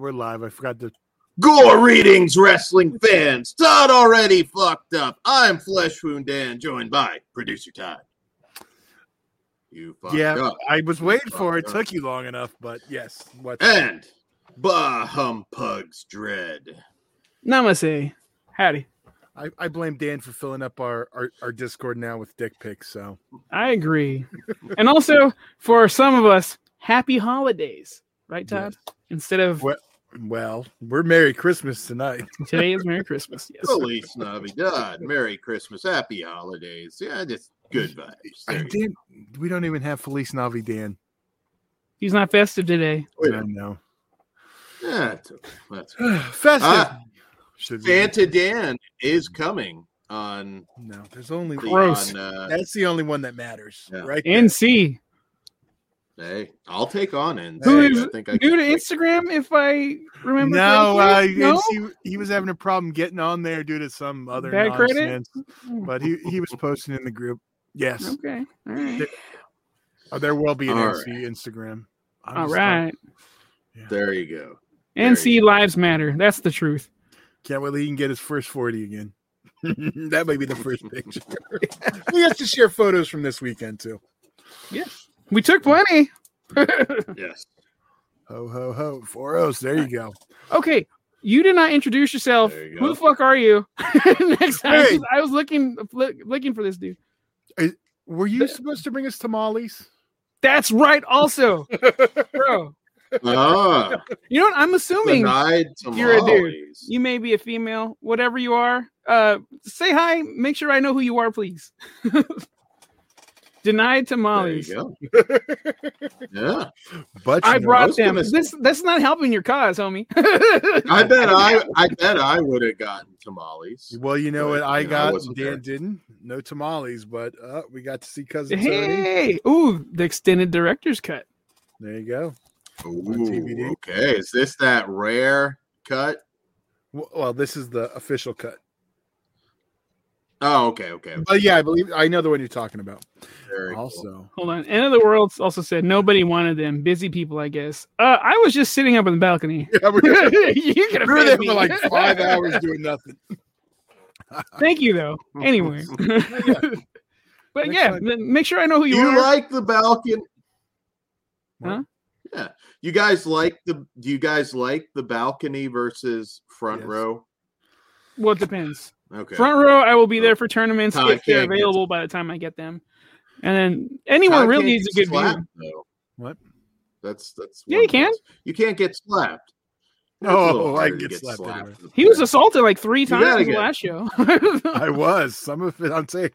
We're yeah, we're live. I forgot to. Gore readings, wrestling fans. Todd already fucked up. I'm Flesh Wound Dan, joined by producer Todd. You fucked Yeah, up. I was waiting You for it. up. Took you long enough, but yes. What? And Bah Humpug's Dread. Namaste. Howdy. I, I blame Dan for filling up our, our our Discord now with dick pics. So I agree. and also, for some of us, happy holidays. Right, Todd? Instead of Well- well, we're Merry Christmas tonight. today is Merry Christmas. Yes. Holy Navidad. Merry Christmas. Happy holidays. Yeah, just good vibes. I There you did. We don't even have Felice Navi Dan. He's not festive today. go. I know. Yeah, that's okay. That's okay. Festive. Should we? Santa Dan is coming on No, there's only the Gross. on, uh, That's the only one that matters, Yeah. right? there. NC. Hey, I'll take on and Who I is think I new to Instagram, if I remember No, uh, no? NC he was having a problem getting on there due to some other Bad credit? But he, he was posting in the group. Yes, Okay. All right. Oh, there will be an All NC Instagram. I'm All just right. There you go. NC lives matter. That's the truth. Can't wait till he can get his first 40 again. that might be the first picture. he has to share photos from this weekend too. We took plenty. Yes. Ho ho ho. Four O's. There you go. okay. You did not introduce yourself. You Who the fuck are you? Next time, Hey. I was looking looking for this dude. Were you supposed to bring us tamales? That's right. Also, bro. Ah, You know what? I'm assuming you're a dude. you may be a female, whatever you are. Uh, say hi. Make sure I know who you are, please. Denied There tamales. you go. Yeah, But I know, brought was them. gonna- This that's not helping your cause, homie. I bet I, I bet I would have gotten tamales. well, you know what I you know, I got. wasn't Dan there. didn't. No tamales, but uh, we got to see cousin Tony. hey, ooh, the extended director's cut. There you go. Ooh, okay, is this that rare cut? Well, well, this is the official cut. Oh, okay, okay. But yeah, I believe I know the one you're talking about. Very cool. also, Hold on. End of the world also said nobody wanted them. Busy people, I guess. Uh, I was just sitting up on the balcony. yeah, we were, you could have we were there paid for like five hours doing nothing. Thank you, though. Anyway, but Next yeah, time. make sure I know who you, you are. You like the balcony? Huh? Yeah. You guys like the? Do you guys like the balcony versus front Yes. row? well, it depends. Okay. Front row, I will be there for tournaments Todd if they're available by the time I get them. And then anyone Todd really needs a get good view. though. What? That's that's. Yeah, you can. plus. You can't get slapped. It's a Oh, I harder can to get slapped anyway. in the He was assaulted like three times gotta in the get- last show. I was. Some of it I'm saying.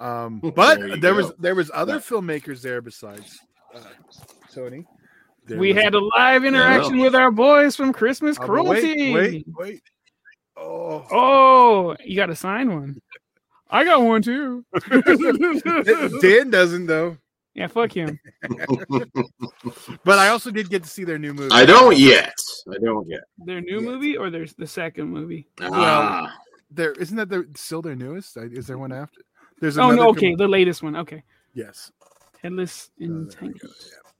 Um, but you there was there was other Yeah. filmmakers there besides uh, Tony. There we had a live interaction with our boys from Christmas Oh, but Cruelty. Wait, wait, wait. Oh, Oh, you got to sign one. I got one too. Dan doesn't though. yeah, fuck him. But I also did get to see their new movie. I don't yet. I don't yet. Their new Yes. movie or there's the second movie? Ah, There isn't that their, still their newest? Is there one after? There's Oh another no, com- okay, the latest one. Okay, yes. Headless there we Entangled. go,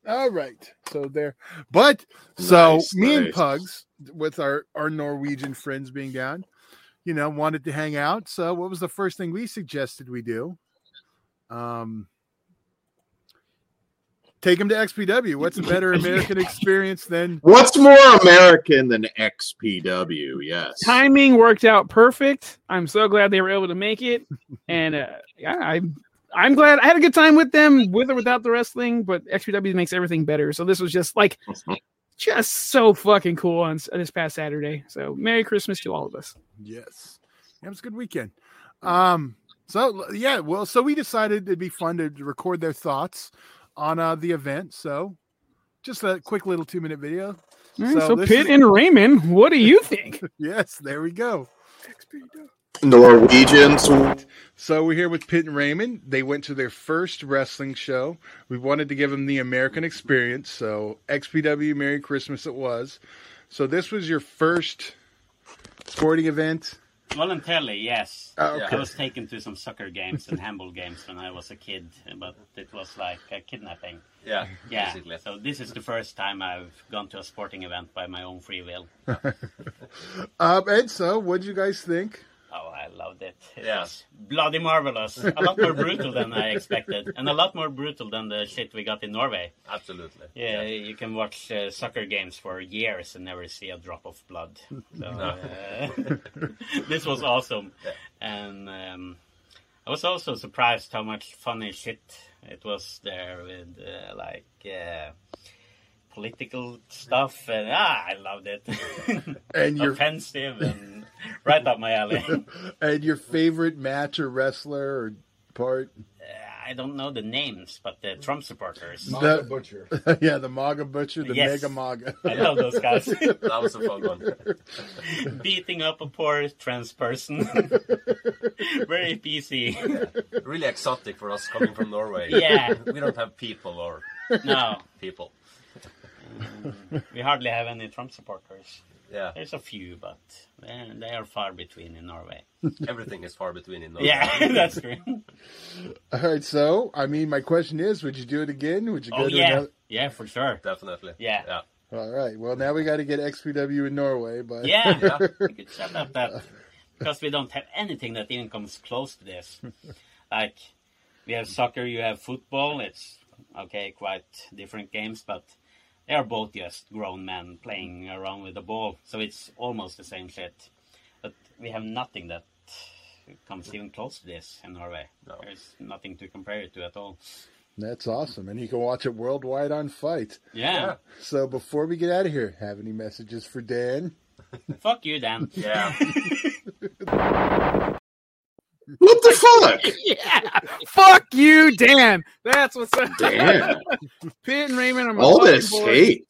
All right. So there. But so Nice, me and. Pugs, with our our Norwegian friends being down, you know, wanted to hang out. So what was the first thing we suggested we do? Um. Take them to XPW. What's a better American experience than what's more American than XPW? Yes. Timing worked out perfect. I'm so glad they were able to make it, and uh, yeah, I'm I'm glad I had a good time with them, with or without the wrestling. But XPW makes everything better. So this was just like just so fucking cool on this past Saturday. So Merry Christmas to all of us. Yes. Yeah, it was a good weekend. Um, so yeah, well, so we decided it'd be fun to record their thoughts on uh, the event. So just a quick little two minute video. All right, So so Pitt is- and Raymond, what do you think? Yes, there we go. Norwegians. So we're here with Pitt and Raymond. They went to their first wrestling show. We wanted to give them the American experience. So XPW Merry Christmas it was. So this was your first sporting event Voluntarily, yes. Oh, Yeah. I was taken to some soccer games and handball games when I was a kid, but it was like a kidnapping. Yeah, Yeah. basically. So this is the first time I've gone to a sporting event by my own free will. Um, and so, what'd you guys think? Oh, I loved it. It Yeah. bloody marvelous. A lot more brutal than I expected, and a lot more brutal than the shit we got in Norway. Absolutely. Yeah, you can watch uh, soccer games for years and never see a drop of blood. So, uh, this was awesome, Yeah. and um, I was also surprised how much funny shit it was there with uh, like uh, political stuff, and ah, I loved it. And your Offensive and right up my alley. and your favorite match or wrestler or part? I don't know the names, but the Trump supporters. The- Butcher. yeah, the MAGA butcher, the Yes. mega MAGA. I love those guys. That was a fun one. Beating up a poor trans person. Very PC. Really exotic for us coming from Norway. Yeah. We don't have people or No, people. we hardly have any Trump supporters. Yeah, There's a few, but they they are far between in Norway. everything is far between in Norway. Yeah, that's true. All right, so I mean, my question is, would you do it again? Would you go Oh to yeah, another? yeah, for sure. Definitely. Yeah. Yeah. All right. Well, now we got to get XPW in Norway, but Yeah, Yeah. we could set up that because we don't have anything that even comes close to this. Like we have soccer, you have football. It's okay, quite different games, but they are both just grown men playing around with the ball, so it's almost the same shit. But we have nothing that comes even close to this in Norway. No. There's nothing to compare it to at all. that's awesome, and you can watch it worldwide on FITE. Yeah, Yeah. So before we get out of here, have any messages for Dan? fuck you, Dan. Yeah. What the fuck? yeah. Fuck you, Dan. That's what's up. Damn. Pitt and Raymond are my All this boys. hate.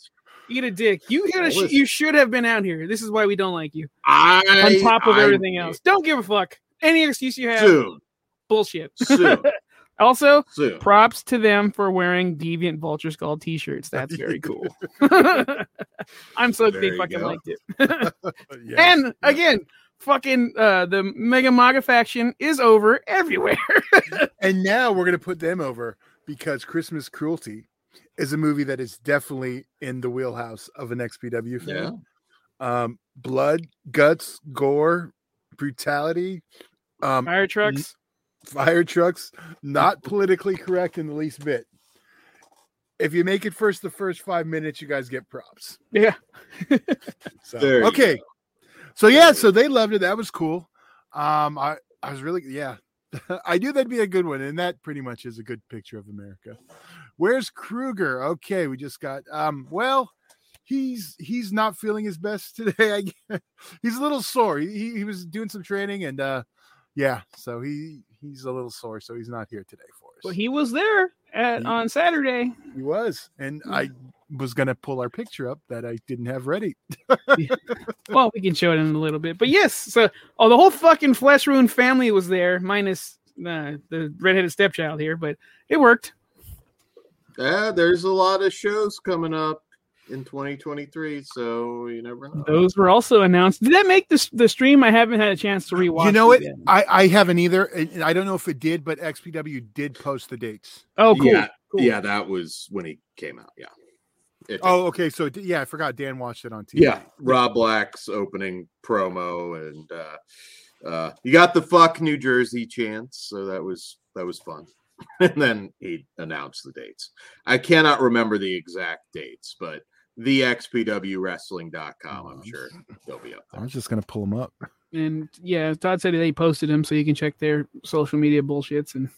Eat a dick. You gotta. Sh- you should have been out here. This is why we don't like you. I, On top of I- everything else, don't give a fuck. Any excuse you have, Soon. bullshit. Soon. Also, Soon. props to them for wearing Deviant Vulture Skull T-shirts. That's very cool. I'm so There they fucking go. liked it. Yeah. And again, fucking uh, the Mega Maga faction is over everywhere. And now we're going to put them over because Christmas Cruelty is a movie that is definitely in the wheelhouse of an XPW fan. Um, blood, guts, gore, brutality, um, Fire trucks. fire trucks, not politically correct in the least bit. If you make it first the first five minutes, you guys get props. Yeah. So, okay. go. So yeah, so they loved it. That was cool. Um, I I was really yeah. I knew that'd be a good one, and that pretty much is a good picture of America. Where's Kruger? Okay, we just got um. Well, he's he's not feeling his best today. He's a little sore. He, he he was doing some training, and uh, yeah, so he he's a little sore, so he's not here today for us. Well, he was there at He- on Saturday. He was, and I was gonna pull our picture up that I didn't have ready. Well, we can show it in a little bit, but yes. So, oh, the whole fucking flesh wound family was there, minus uh, the redheaded stepchild here, but it worked. Yeah, there's a lot of shows coming up in 2023, so you never know. Those were also announced. Did that make this the stream? I haven't had a chance to rewatch. you know it what? I I haven't either. and I don't know if it did, but XPW did post the dates. Oh, cool. Yeah, cool. yeah, that was when he came out. Yeah. It- Oh, okay. So yeah, I forgot Dan watched it on TV. yeah, Rob Black's opening promo, and uh, uh, you got the fuck New Jersey chance, so that was that was fun. And then he announced the dates. I cannot remember the exact dates, but the xpwwrestling.com, I'm sure they'll be up there. I there. was just gonna pull them up. And yeah, Todd said they posted them, so you can check their social media bullshits. And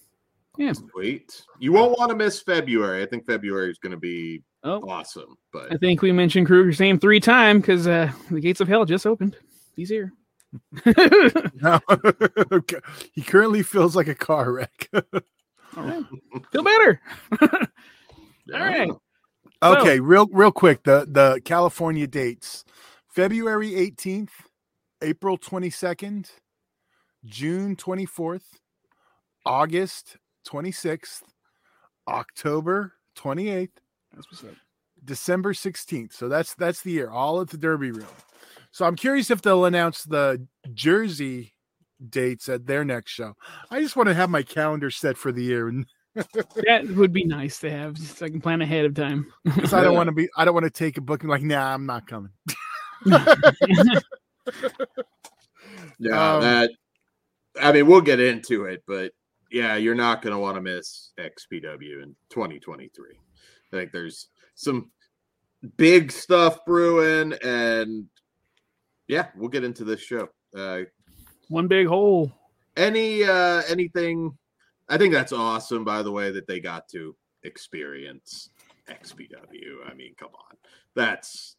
yeah, Sweet. You won't want to miss February. I think February is going to be oh, awesome. But I think we mentioned Kruger's name three times because uh, the gates of hell just opened. He's here. No. He currently feels like a car wreck. All right, feel better. yeah. right. Okay, real real quick. The the California dates: February 18th, April 22nd, June 24th, August 26th, October 28th, That's what's up. December 16th. So that's that's the year, all at the Derby Room. So I'm curious if they'll announce the Jersey dates at their next show. I just want to have my calendar set for the year, and That would be nice to have, so I can plan ahead of time. 'cause I don't want to be. I don't want to take a booking like, nah, I'm not coming. Yeah, Um, that. I mean, we'll get into it, but yeah, you're not going to want to miss XPW in 2023. I think there's some big stuff brewing, and yeah, we'll get into this show. Uh, One big hole. any uh anything? I think that's awesome. By the way, that they got to experience XPW. I mean, come on, that's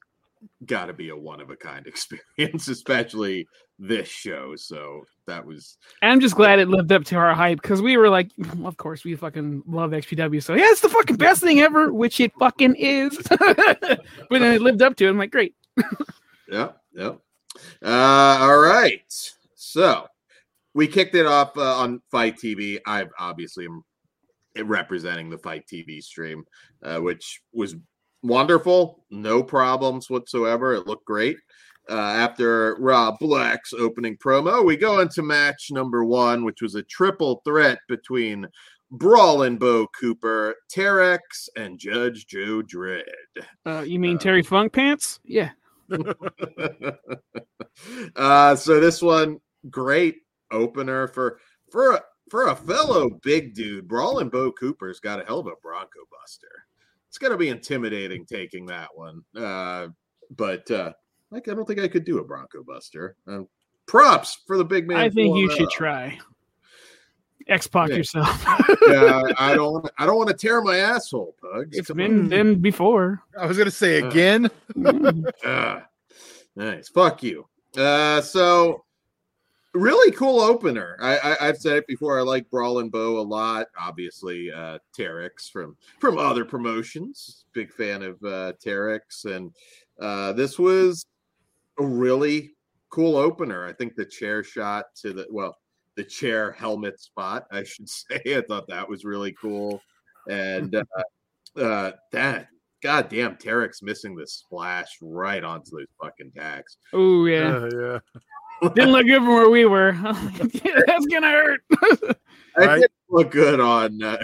got to be a one of a kind experience, especially this show. So that was And I'm just glad it lived up to our hype because we were like, of course, we fucking love XPW. So yeah, it's the fucking best thing ever, which it fucking is. but then it lived up to it. I'm like, great. yeah, yeah. Uh, all right. So we kicked it off uh, on FITE TV. I obviously am representing the FITE TV stream, uh, which was wonderful. No problems whatsoever. It looked great. Uh, after Rob Black's opening promo, we go into match number one, which was a triple threat between Brawlin' Bo Cooper, Terex, and Judge Joe Dredd. Uh, you mean Terry Funk Pants? Yeah. uh, so this one, great opener for for a, for a fellow big dude. Brawlin' Bo Cooper's got a hell of a Bronco Buster. It's gonna be intimidating taking that one. Uh, but uh, like I don't think I could do a Bronco Buster. Uh, props for the big man. I think you should that try. X Pac Yeah. yourself. Yeah, I don't. wanna- I don't want to tear my asshole, Pugs. it's Come been been before. I was gonna say Uh, again. Ah, nice. Fuck you. Uh, so really cool opener. I, I I've said it before. I like Brawlin' Bo a lot. Obviously, uh, Terex from from other promotions. Big fan of uh, Terex, and uh, this was a really cool opener. I think the chair shot to the well, the chair helmet spot. I should say. I thought that was really cool, and uh, uh, that God damn, Terex missing the splash right onto those fucking tags. Oh yeah. Uh, yeah. Didn't look good from where we were. That's gonna hurt. That Right. didn't look good on uh,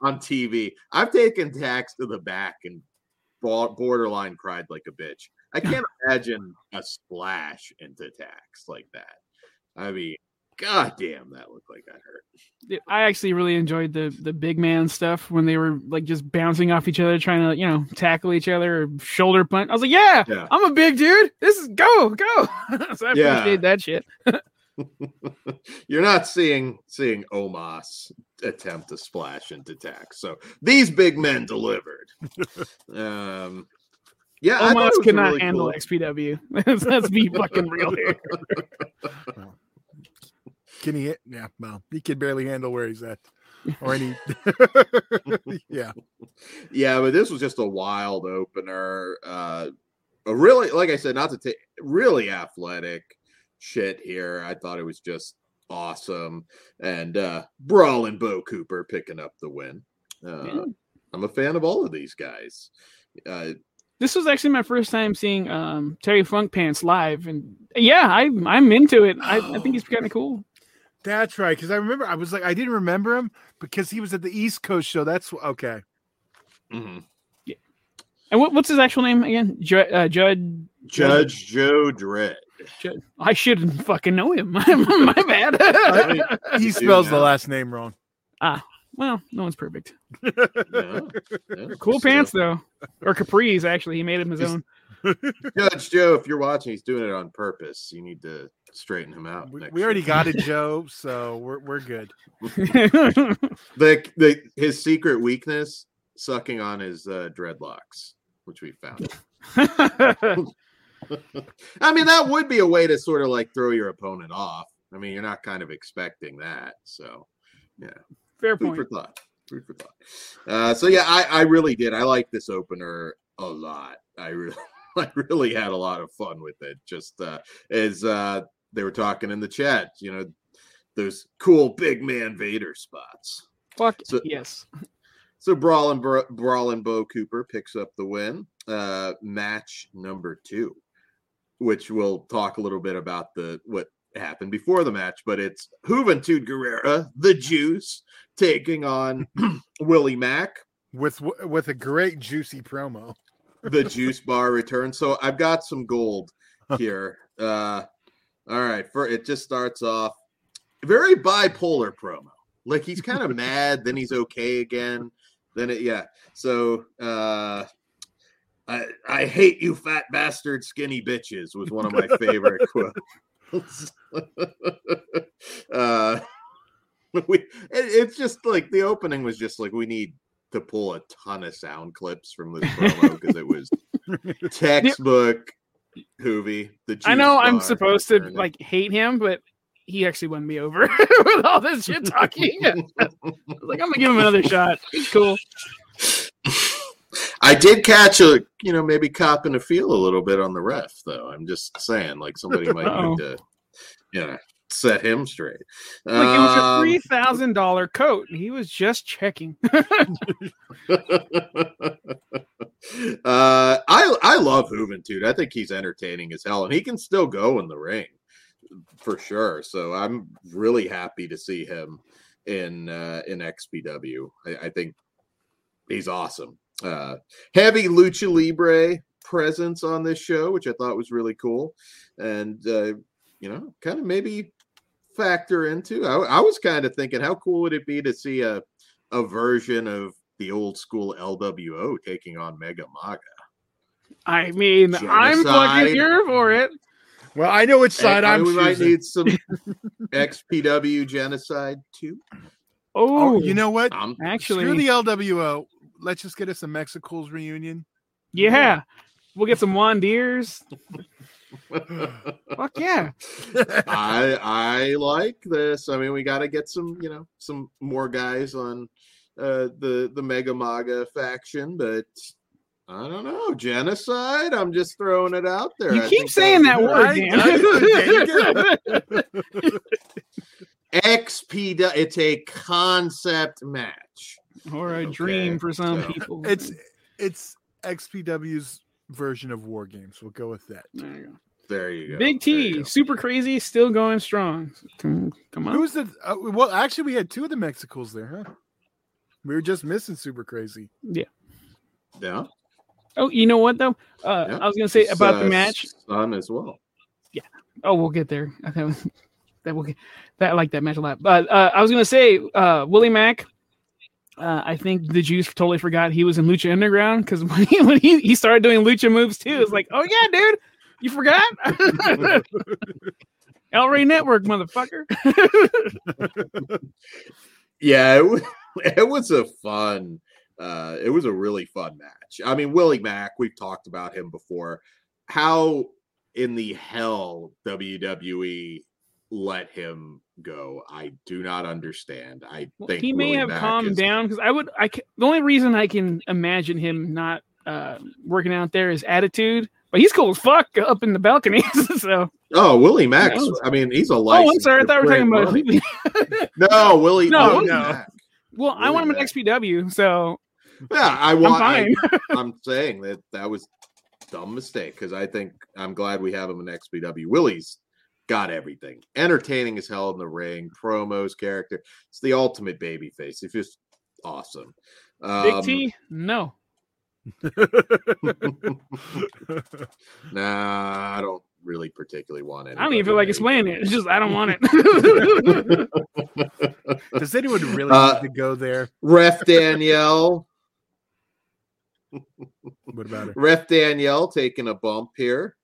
on TV. I've taken tax to the back and borderline cried like a bitch. I can't imagine a splash into tax like that. I mean, god damn, that looked like that hurt. I actually really enjoyed the the big man stuff when they were like just bouncing off each other, trying to you know tackle each other or shoulder punt. I was like, yeah, Yeah. I'm a big dude. This is go go. so I Yeah. appreciate that shit. You're not seeing seeing Omos attempt to splash into tax. So these big men delivered. um yeah, I thought it Almost was a cannot really handle cool- XPW. let's be fucking real here. Can he? Yeah. Well, he can barely handle where he's at, or any. yeah. Yeah, but this was just a wild opener. Uh, a really, like I said, not to take really athletic shit here. I thought it was just awesome. And uh, Brawlin' Bo Cooper picking up the win. Uh, Yeah. I'm a fan of all of these guys. Uh, This was actually my first time seeing um, Terry Funk Pants live, and yeah, I I'm into it. I, I think he's kind of cool. That's right. Because I remember I was like, I didn't remember him because he was at the East Coast show. That's okay. mhm. And what, what's his actual name again? Ju- uh, Judd. Judge Joe Dredd. Judd. I shouldn't fucking know him. my bad. I- He spells the last name wrong. Ah, well, no one's perfect. Yeah, yeah, Cool so- pants though, or capris. Actually, he made them his He's- own. Judge Joe, if you're watching, he's doing it on purpose. You need to straighten him out. We, next we already week. got it, Joe. So we're we're good. the the his secret weakness sucking on his uh, dreadlocks, which we found. I mean, that would be a way to sort of like throw your opponent off. I mean, you're not kind of expecting that, so yeah. Fair food point. for thought. Food for thought. Uh, so yeah, I, I really did. I like this opener a lot. I really, I really had a lot of fun with it. Just uh, as uh, they were talking in the chat, you know, those cool big man Vader spots. Fuck So- yes. So Brawlin' Bro- Brawlin' Bo Cooper picks up the win. Uh, match number two. which we'll talk a little bit about the what happened before the match, but it's Juventud Guerrera, the Juice, taking on Willie Mack. with with a great juicy promo. the juice bar return. So I've got some gold here. Uh all right, for it just starts off very bipolar promo. Like he's kind of mad, then he's okay again. Then it yeah. So uh I I hate you fat bastard skinny bitches was one of my favorite quotes. uh we it, it's just like the opening was just like we need to pull a ton of sound clips from this promo because it was textbook Juvi. The I know juice I'm supposed to returning. like hate him, but he actually won me over with all this shit talking. I was like, I'm gonna give him another shot. He's cool. I did catch a you know maybe cop and a feel a little bit on the ref though. I'm just saying like somebody might Uh-oh. need oh. to you know set him straight. Like it was a Um, three thousand dollar coat, and he was just checking. uh, I I love Juventud. I think he's entertaining as hell, and he can still go in the ring for sure. So I'm really happy to see him in uh, in XPW. I, I think he's awesome. Uh, heavy lucha libre presence on this show, which I thought was really cool, and uh, you know, kind of maybe factor into. I, I was kind of thinking, how cool would it be to see a a version of the old school LWO taking on Mega Maga? I mean, I'm Genocide. fucking here for it. Well, I know which side And I'm we might need some XPW genocide too. Oh, Oh, you know what? Um, actually, Screw the LWO. Let's just get us a Mexicools reunion. yeah, we'll get some Wandiers. Fuck yeah. I I like this. I mean, we got to get some, you know, some more guys on uh, the the Mega Maga faction, but I don't know genocide. I'm just throwing it out there. You I keep saying that word, good. Dan. XP. It's a concept match. or a Okay, dream for some so- people. It's it's XPW's version of War Games. We'll go with that. There you go. There you go. Big T, go. super crazy, still going strong. Come, come on. Who's the? Uh, well, actually, we had two of the Mexicools there, huh? We were just missing Super Crazy. Yeah. Yeah. Oh, you know what though? Uh, Yeah. I was gonna say His, about the uh, match. son as well. Yeah. Oh, we'll get there. I think that will get that I like that match a lot. But uh, I was gonna say uh, Willie Mack. Uh, I think the Juice totally forgot he was in Lucha Underground because when he when he, he started doing Lucha moves too, it's like, oh yeah, dude, you forgot. El Rey Network, motherfucker. Yeah, it was, it was a fun. Uh, it was a really fun match. I mean, Willie Mack, we've talked about him before. How in the hell WWE let him go? I do not understand. I Well, think he may Willie have Mack calmed is- down because I would. I the only reason I can imagine him not uh, working out there is attitude. But he's cool as fuck up in the balcony. so Oh, Willie Mack. knows? I mean, he's a oh, licensed. I'm sorry. I thought we were talking about. No, Willie. No, Willie no. Mack. well, I want him in XPW. So Yeah, I want. I'm want. I, fine. I'm saying that that was dumb mistake because I think I'm glad we have him in XPW. Willie's got everything, entertaining as hell in the ring, promos, character. It's the ultimate baby face. It's just awesome. Big Um, T, no. Nah, I don't really particularly want it. I don't even feel like explaining it. It's just I don't want it. Does anyone really Uh, need to go there? Ref Danielle, What about it? Ref Danielle taking a bump here.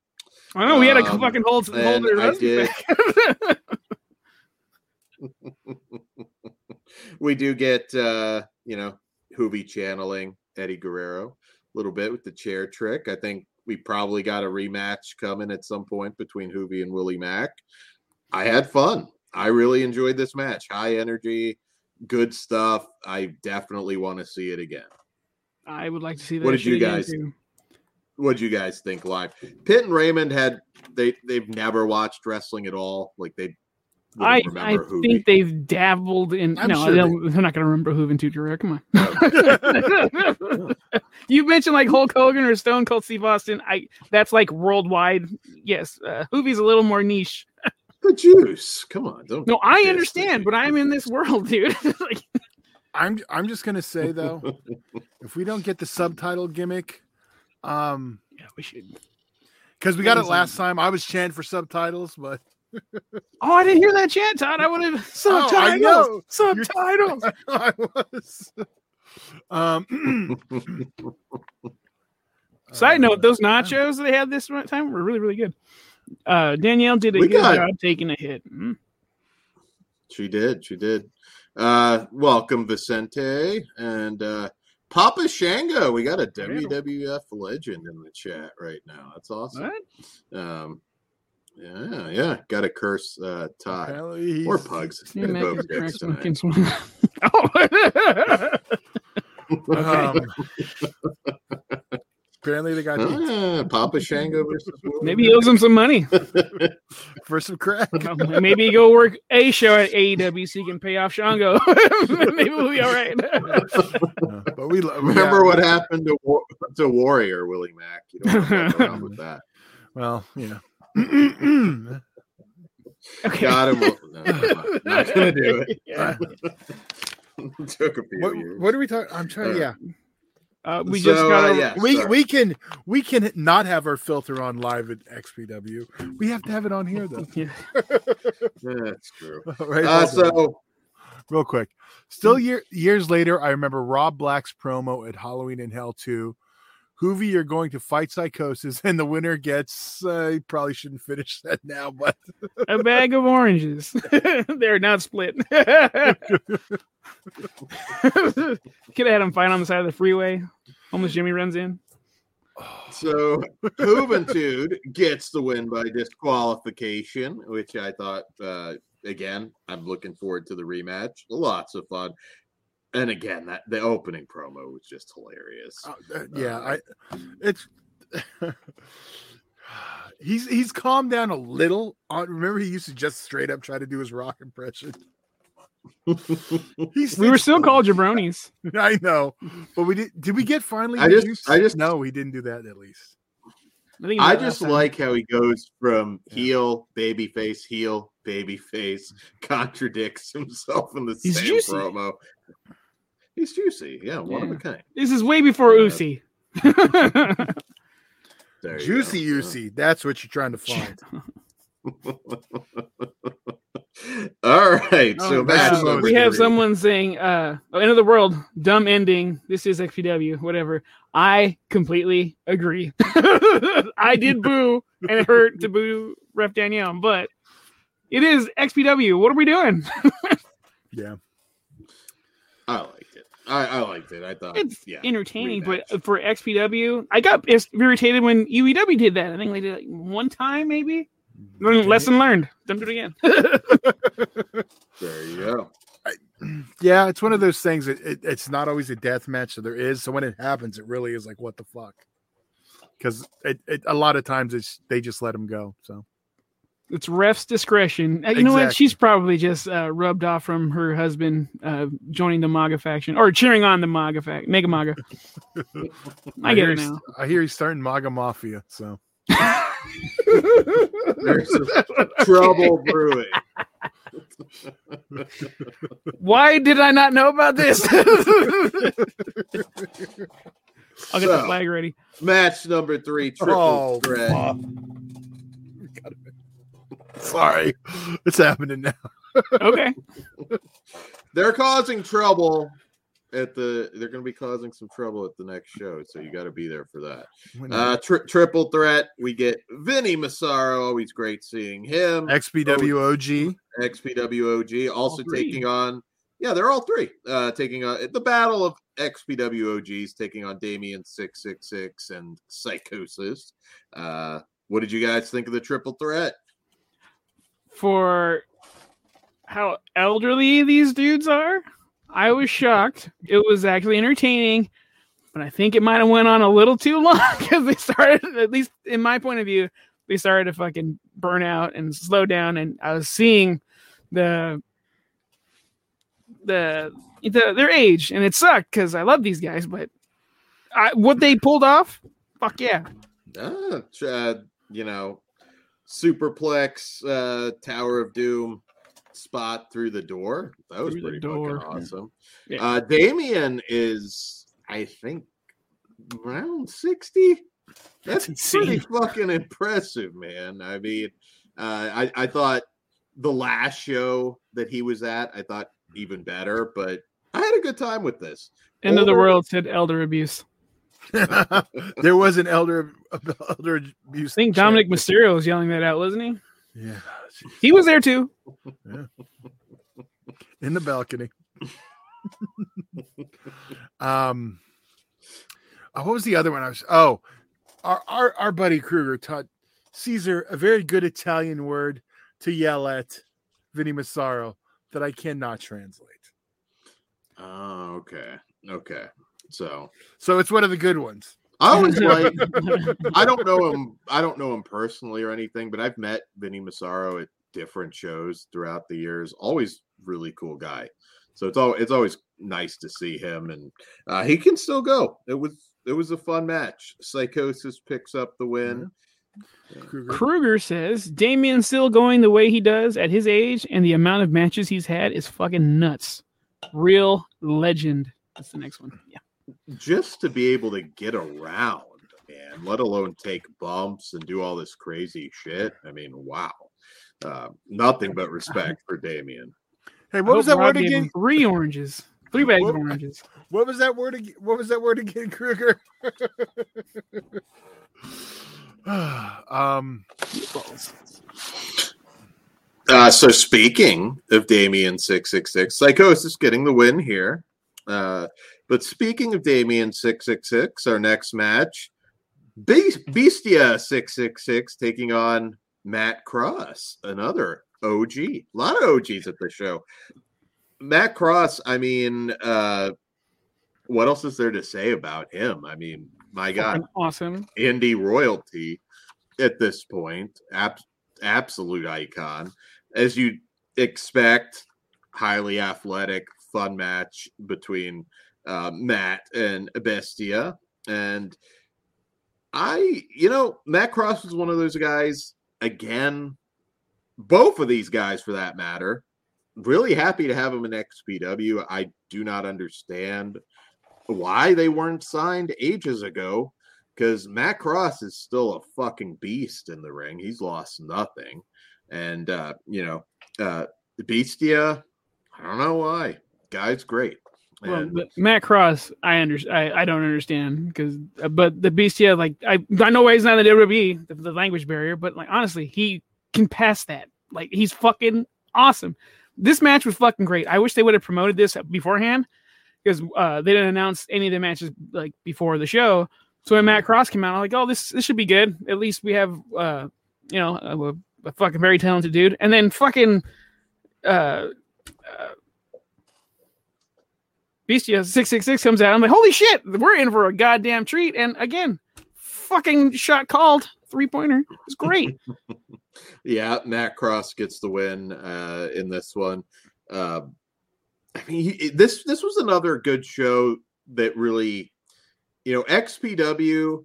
I know we had to Um, fucking hold hold their we do get uh you know Juvi channeling Eddie Guerrero a little bit with the chair trick. I think we probably got a rematch coming at some point between Juvi and Willie Mack. I had fun. I really enjoyed this match. High energy, good stuff. I definitely want to see it again. I would like to see that. What did you guys- too. What do you guys think live? Pitt and Raymond had they they've never watched wrestling at all. Like they I, I remember Juvi. think they've dabbled in. I'm no, sure they'll- they're not going to remember Juventud. Come on. you mentioned like Hulk Hogan or Stone Cold Steve Austin. I that's like worldwide. Yes, uh, Juvi's a little more niche. the juice. Come on, don't. No, I diss understand, but I'm in this world, dude. like, I'm I'm just gonna say though, if we don't get the subtitle gimmick, um, yeah, we should. because we got it last time, I was chanting for subtitles, but Oh, I didn't hear that chant, Todd. I would have Oh, I subtitles. Subtitles. I was. Um, Side note: uh, those nachos they had this time were really, really good. Uh, Danielle did a We good got- job taking a hit. Mm. She did. She did. Uh, welcome, Vicente and uh, Papa Shango. We got a WWF legend in the chat right now. That's awesome. What? Um, yeah, yeah. Got to curse uh, Todd apparently or Pugs. Can you both if tonight. oh. Um, apparently they got Ah, Papa Shango versus Will Maybe he owes him some money. for some crack. Maybe go work a show at AEW so he can pay off Shango. Maybe we'll be all right. Uh, but we Remember yeah, what happened to Wa- to Warrior Willie Mack? You don't want to fuck around with that. Well, yeah. okay. Got him. No, not, not gonna do it. Yeah. Took a few what, years. what are we talking? I'm trying. Uh, yeah, Uh, we So, just got uh, to yeah. we sorry. we can we can not have our filter on live at XPW. We have to have it on here though. Yeah. That's true. right. Uh, hold on. so real quick. Still year, years later, I remember Rob Black's promo at Halloween in Hell 2. Juvi, you're going to fight psychosis, and the winner gets. Uh, probably shouldn't finish that now, but a bag of oranges. They're not split. Could have had him fight on the side of the freeway. Homeless Jimmy runs in. so Juventud gets the win by disqualification, which I thought uh again, I'm looking forward to the rematch. Lots of fun. And again, that the opening promo was just hilarious. uh, uh, yeah, I. It's. he's he's calmed down a little. Uh, remember, he used to just straight up try to do his rock impression. He's We were still called jabronis. I know, but we did. Did we get finally? I just- introduced- I just- no, we didn't do that. At least I, I just like how he goes from Yeah. heel, baby face, heel, baby face, contradicts himself in the He's same juicy. promo. He's juicy, yeah, one of a kind. this is way before Yeah. Usi. Juicy go. UC. That's what you're trying to find. All right, Oh, so that's match the number most- we have three. someone saying, uh, oh, end of the world, dumb ending. This is XPW, whatever. I completely agree. I did boo, and it hurt to boo Ref Danielle, but it is XPW. What are we doing? Yeah. I liked it. I, I liked it. I thought It's yeah, entertaining, rematch. but for XPW, I got irritated when UEW did that. I think they did it like one time, maybe. Learn- Lesson learned. Don't do it again. there you go. Yeah, it's one of those things that it, it's not always a death match, so there is. So when it happens, it really is like, what the fuck? Because it, it, a lot of times it's they just let them go. So it's ref's discretion. Uh, You know what? She's probably just uh, rubbed off from her husband uh, joining the MAGA faction or cheering on the MAGA faction, Mega MAGA. I get hear it now. I hear he's starting MAGA Mafia. So There's trouble brewing. Why did I not know about this? I'll get the flag ready. Match number three, triple Oh, threat. Sorry, it's happening now. Okay. They're causing trouble at the. They're going to be causing some trouble at the next show, so you got to be there for that. Uh, tri- triple threat. We get Vinny Massaro. Always great seeing him. XPW OG. XPWOG also taking on. Yeah, they're all three. Uh, taking on the battle of XPWOGs, taking on Damian six six six and Psicosis. Uh, what did you guys think of the triple threat? For how elderly these dudes are, I was shocked. It was actually entertaining, but I think it might have went on a little too long because they started, at least in my point of view, they started to fucking burn out and slow down. And I was seeing the the, the their age, and it sucked because I love these guys, but I, what they pulled off, fuck yeah. Ah, uh, you know, superplex, uh, Tower of Doom spot through the door. That was Through pretty fucking awesome. Yeah. Uh, Damian is, I think, around 60. That's, That's pretty fucking impressive, man. I mean, uh, I, I thought the last show that he was at, I thought even better, but I had a good time with this. End of the world said elder abuse. there was an elder elder abuse. I think Dominik Mysterio was yelling that out, wasn't he? Yeah, He was there too. in the balcony. um, oh, what was the other one? I was oh, our our, our buddy Kruger taught Caesar a very good Italian word to yell at Vinny Massaro that I cannot translate. Oh, okay. Okay. So So it's one of the good ones. I always like I don't know him. I don't know him personally or anything, but I've met Vinny Massaro at different shows throughout the years. Always really cool guy. So it's all it's always nice to see him, and uh, he can still go. It was it was a fun match. Psicosis picks up the win. Kruger. Kruger says Damian's still going the way he does at his age, and the amount of matches he's had is fucking nuts. Real legend. That's the next one. Yeah. Just to be able to get around, man, let alone take bumps and do all this crazy shit. I mean, wow. Uh, nothing but respect for Damian. Hey, what was that Rob word again? Three oranges. Three bags of oranges. What was that word? again? What was that word again, Kruger? um, Uh, so speaking of Damian six six six, Psicosis getting the win here. Uh, but speaking of Damian six six six, our next match, Be- Bestia six six six taking on Matt Cross, another OG. A lot of OGs at the show. Matt Cross, I mean, uh, what else is there to say about him? I mean, my God, awesome. indie royalty at this point. Ab- absolute icon, as you expect. Highly athletic, fun match between uh, Matt and Bestia, and I, you know, Matt Cross was one of those guys. Again, both of these guys, for that matter, really happy to have him in XPW. I do not understand why they weren't signed ages ago because Matt Cross is still a fucking beast in the ring. He's lost nothing. And, uh, you know, uh, Bestia, I don't know why. Guy's great. Well, Matt Cross, I under, I, I don't understand because, but the Bestia, like I, I know why he's not in the WWE, the, the language barrier, but like honestly, he can pass that. Like he's fucking awesome. This match was fucking great. I wish they would have promoted this beforehand because uh, they didn't announce any of the matches like before the show. So when Matt Cross came out, I'm like, oh, this this should be good. At least we have, uh, you know, a, a fucking very talented dude. And then fucking, uh, uh Bestia six six six comes out. I'm like, holy shit, we're in for a goddamn treat. And again, fucking shot called three pointer. It's great. yeah, Matt Cross gets the win uh, in this one. Uh, I mean, he, this this was another good show that really, you know, XPW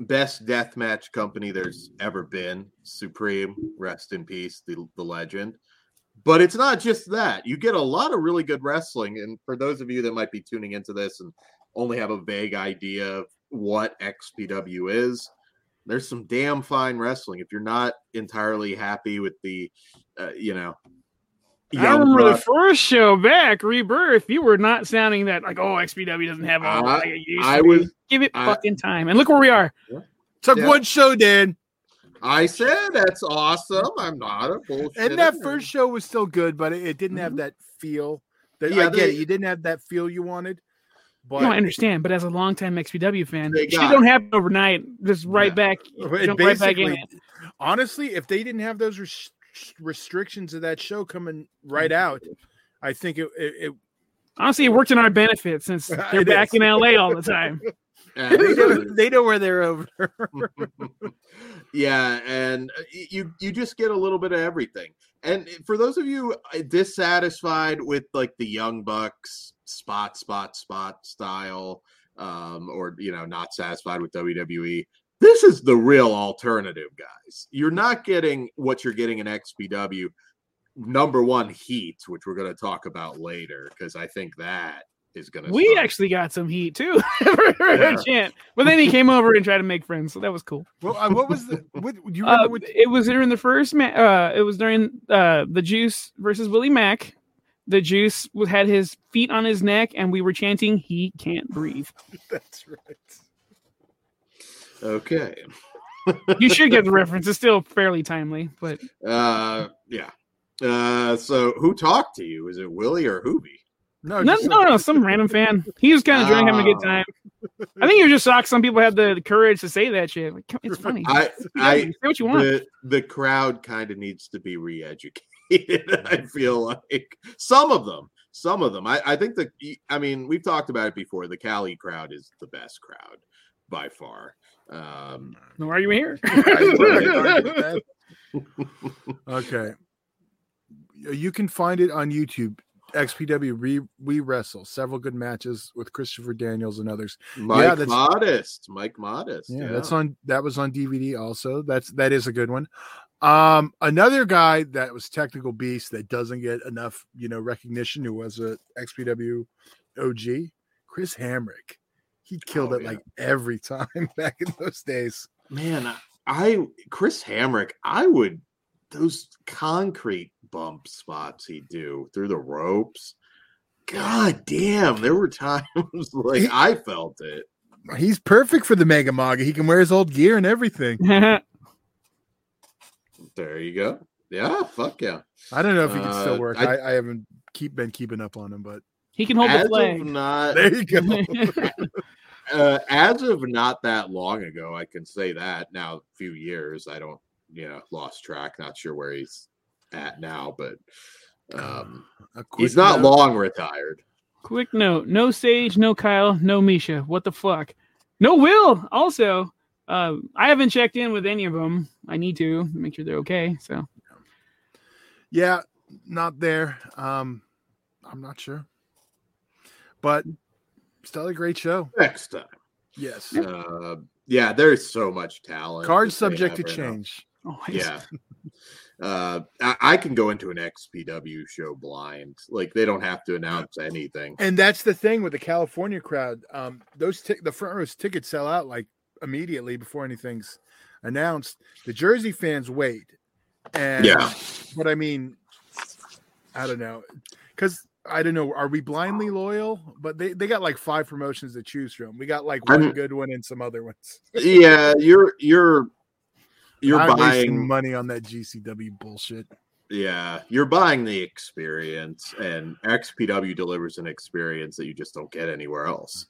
best death match company there's ever been. Supreme, rest in peace, the the legend. But it's not just that. You get a lot of really good wrestling, and for those of you that might be tuning into this and only have a vague idea of what XPW is, there's some damn fine wrestling. If you're not entirely happy with the, uh, you know, I remember Buck- the first show back, Rebirth. You were not sounding that like, oh, XPW doesn't have all. I- it I to was- Give it I- fucking time. And look where we are. took Yeah. one show, Dan, I said that's awesome. I'm not a bullshit. and that first show was still good, but it, it didn't have mm-hmm. that feel. That, Yeah, I get they- it. You didn't have that feel you wanted, but no, I understand. But as a longtime XPW fan, They don't happen overnight. Just right Yeah. back. Jump right back in honestly, if they didn't have those res- restrictions of that show coming right mm-hmm. out, I think it, it, it Honestly, it worked in our benefit since they're back is. in LA all the time. They, know, they know where they're over. yeah, and uh, you you just get a little bit of everything. And for those of you uh, dissatisfied with like the Young Bucks spot spot spot style, um, or you know not satisfied with WWE, this is the real alternative, guys. You're not getting what you're getting in XPW. Number one, Heat, which we're going to talk about later, because I think that is going to. We actually got some heat too for Yeah. Chant, but then he came over and tried to make friends, so that was cool. well, uh, what was the? What, do you remember Uh, what? it was during the first ma- uh it was during uh the Juice versus Willie Mack. The Juice was, had his feet on his neck, and we were chanting, "He can't breathe." That's right. Okay. You should get the reference; it's still fairly timely. But Uh, yeah. Uh, so who talked to you? Is it Willie or Juvi? No, no, no, no, some random fan. He was kind of drunk, having a good time. I think he was just shocked some people had the courage to say that shit. Like, it's funny. I, I, say what you want. the the crowd kind of needs to be re-educated. I feel like some of them, some of them. I, I think the. I mean, we've talked about it before. The Cali crowd is the best crowd by far. Um, Why are you here? okay. You can find it on YouTube. XPW re, we wrestle several good matches with Christopher Daniels and others. Mike that's- Modest, Mike Modest. Yeah, Yeah, that's on that was on DVD also. That's that is a good one. Um another guy that was technical beast that doesn't get enough, you know, recognition who was a XPW OG, Chris Hamrick. He killed Oh, it yeah. like every time back in those days. Man, I Chris Hamrick, I would those concrete bump spots he'd do through the ropes. God damn, there were times like I felt it. He's perfect for the Mega Maga. He can wear his old gear and everything. There you go. Yeah, fuck yeah. I don't know if he can still Uh, work. I- I, I haven't keep been keeping up on him, but he can hold As the of flag. not there you go. uh, as of not that long ago, I can say that. Now, a few years, I don't, you know, lost track. Not sure where he's at now, but um, A he's not note. long retired. Quick note: No Sage, no Kyle, no Misha. What the fuck? No Will. Also, uh, I haven't checked in with any of them. I need to make sure they're okay. So Yeah, not there. Um, I'm not sure, but still a great show. Next time, Yes, uh, yeah, there's so much talent. cards subject to have right now. change. oh, Yeah. Uh, I, I can go into an XPW show blind. Like they don't have to announce anything. And that's the thing with the California crowd. Um, those tic- the front rows tickets sell out like immediately before anything's announced. The Jersey fans wait, and Yeah. but I mean, I don't know, because I don't know. Are we blindly loyal? But they they got like five promotions to choose from. We got like one I'm- good one and some other ones. Yeah, you're you're you're I'm buying money on that GCW bullshit. Yeah, you're buying the experience, and XPW delivers an experience that you just don't get anywhere else.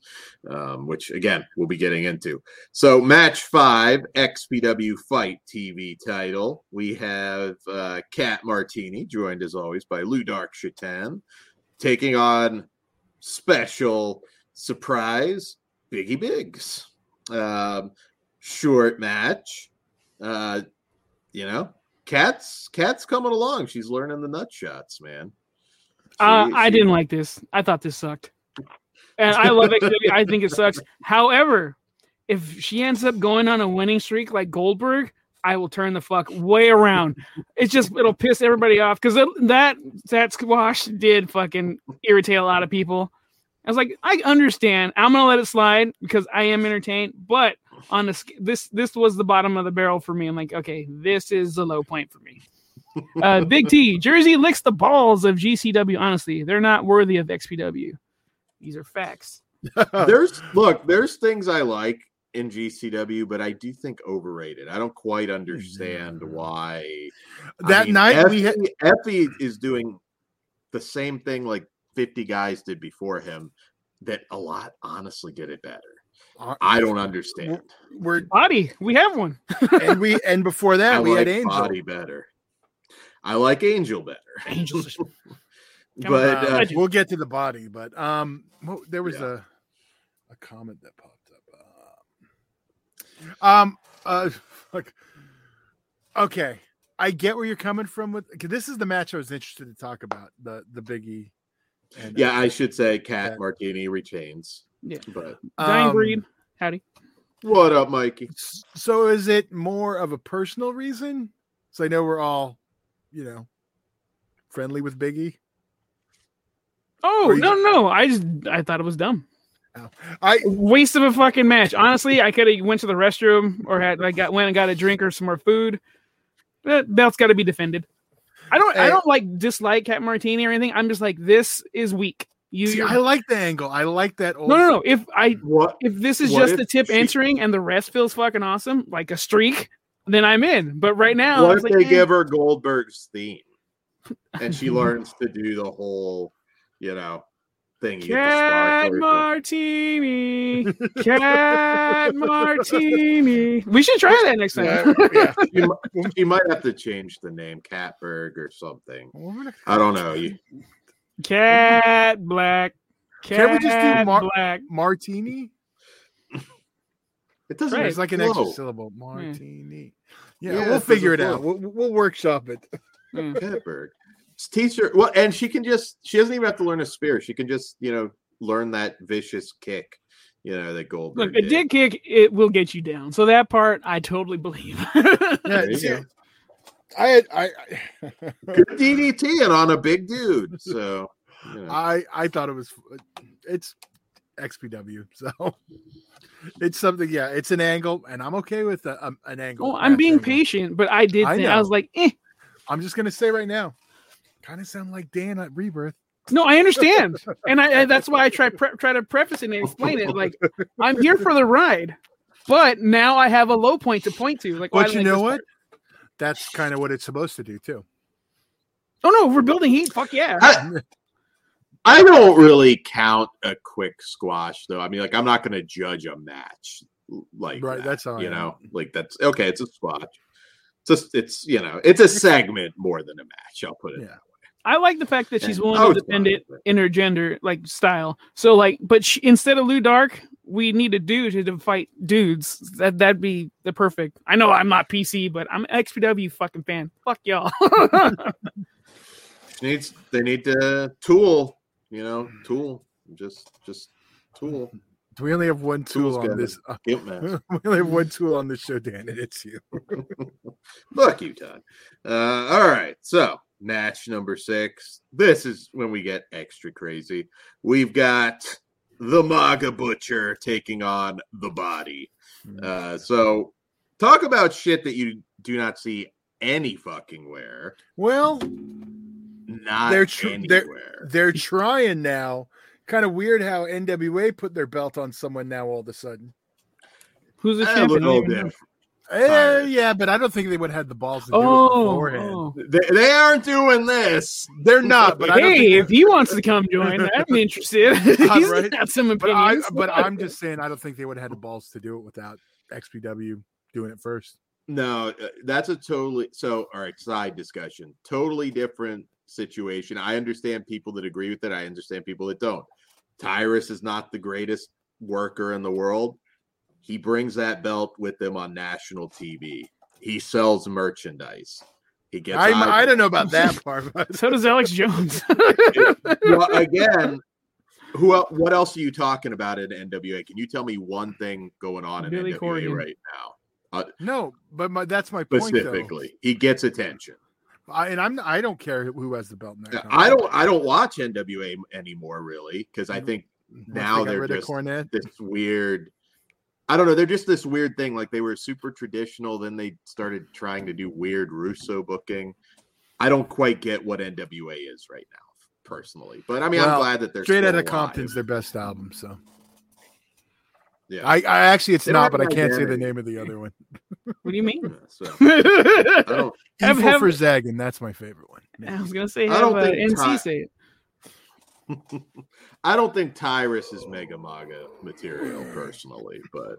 Um, which again, we'll be getting into. So, match five, XPW Fight TV title. We have uh, Kat Martini, joined as always by Ludark Shaitan, taking on special surprise Biggie Biggs. Um, short match. Uh, you know, Cat's Cat's coming along. She's learning the nut shots, man. Uh, She- I didn't like this. I thought this sucked, and I love it. I think it sucks. However, if she ends up going on a winning streak like Goldberg, I will turn the fuck way around. It's just it'll piss everybody off because that that squash did fucking irritate a lot of people. I was like, I understand. I'm gonna let it slide because I am entertained, but on the sc- this this was the bottom of the barrel for me. I'm like, okay, this is the low point for me. Uh, Big T, Jersey licks the balls of GCW. Honestly, they're not worthy of XPW. These are facts. There's look, there's things I like in GCW, but I do think overrated. I don't quite understand why. I That mean, night Effy, we had Effy is doing the same thing like 50 guys did before him. That a lot honestly did it better. I don't understand. We're Body, we have one. and we and before I that we like had Angel. Body better. I like Angel better. Angels. But on. uh, we'll get to the body, but um, well, there was Yeah. a a comment that popped up. Um. Uh. Fuck. Okay, I get where you're coming from with. 'cause This is the match I was interested to talk about. The the Biggie. And, uh, Yeah, I should say Cat Martini retains. Yeah. But Dying um, breed. Howdy. what up, Mikey? So is it more of a personal reason? So I know we're all, you know, friendly with Biggie. Oh Or you- no, no! I just I thought it was dumb. I Waste of a fucking match. Honestly, I could have went to the restroom or had like got went and got a drink or some more food. That belt's got to be defended. I don't. I don't like dislike Cat Martini or anything. I'm just like this is weak. You. see, I like the angle. I like that. Old no, no, no. If I What? if this is What just the tip she- entering and the rest feels fucking awesome, like a streak, then I'm in. But right now, What it's if like, they eh. give her Goldberg's theme, and she learns to do the whole, you know, thing? You get the Cat Martini, Cat Martini. We should try that next time. Yeah, yeah. You, you might have to change the name, Catberg or something. Well, we're not- I don't know. You, Cat Black. Cat Can't we just do Mar- Black? Martini. it doesn't. Right. It's like an extra syllable. Martini. Yeah, Yeah, we'll figure it out. We'll, we'll workshop it. Mm. Catberg. Just Teach her well, and she can just. She doesn't even have to learn a spear. She can just, you know, learn that vicious kick. You know that gold. Look, a did. dick kick it will get you down. So that part I totally believe. Yeah, There you see, go. I had I Good DDT and on a big dude. So. You know. I I thought it was it's XPW, so it's something. Yeah, it's an angle, and I'm okay with a, um, an angle. oh, I'm being angle. patient, but I did. I think, I, was like, eh. I'm just gonna say right now, kind of sound like Dan at Rebirth. No, I understand, and I, I that's why I try pre- try to preface it and explain it. Like I'm here for the ride, but now I have a low point to point to. Like, why But did you I know just- what? That's kind of what it's supposed to do too. Oh no, we're building heat. Fuck yeah. I, I don't really count a quick squash though. I mean, like I'm not going to judge a match like Right, that, that's all you am. know, like that's okay. It's a squash. It's just it's you know it's a segment more than a match. I'll put it. Yeah. that way. I like the fact that she's willing I to defend it in her gender like style. So like, but she, instead of Ludark, we need a dude to fight dudes. That that'd be the perfect. I know I'm not PC, but I'm an XPW fucking fan. Fuck y'all. Needs they need to tool. You know, tool. Just just tool. Do we only have one tool Tool's on this? uh, we only have one tool on this show, Dan, and it's you. Fuck you, Todd. Uh, all right. So, match number six. This is when we get extra crazy. We've got the MAGA Butcher taking on the body. Uh, so, talk about shit that you do not see any fucking where. Well, Not They're tr- they're- anywhere. they're trying now. Kind of weird how NWA put their belt on someone now all of a sudden. Who's the champion? I little don't even know. different. Eh, Tired. yeah, but I don't think they would have had the balls to do it Oh, beforehand. oh. They, they aren't doing this. They're not, but I don't hey, if he wants to come join, I'm interested. He's right. got some But I, opinions. but I'm just saying, I don't think they would have had the balls to do it without XPW doing it first. No, uh, that's a totally so. All right, side discussion. Totally different situation. I understand people that agree with it. I understand people that don't. Tyrus is not the greatest worker in the world. He brings that belt with him on national TV. He sells merchandise. He gets. I, I don't know about that part, but so does Alex Jones. well, again, who? What else are you talking about in NWA? Can you tell me one thing going on in Billy NWA Corgan. right now? Uh, no, but my, that's my point though. Specifically, he gets attention. I, and I'm I don't care who has the belt in that. Yeah, company. I don't I don't watch NWA anymore really because I mm-hmm. think now they they're rid of just Cornette. this weird I don't know they're just this weird thing like they were super traditional then they started trying to do weird Russo booking. I don't quite get what NWA is right now personally, but I mean I'm glad that they're Straight out of. Compton's their best album, so Yeah, I, I actually it's They don't but I can't say the name of the other one. what do you mean? Yeah, so I don't Have- Evil have- for Zaggin, that's my favorite one. I was gonna say, I don't uh, think NC Ty- say it. I don't think Tyrus is Mega Maga material personally, but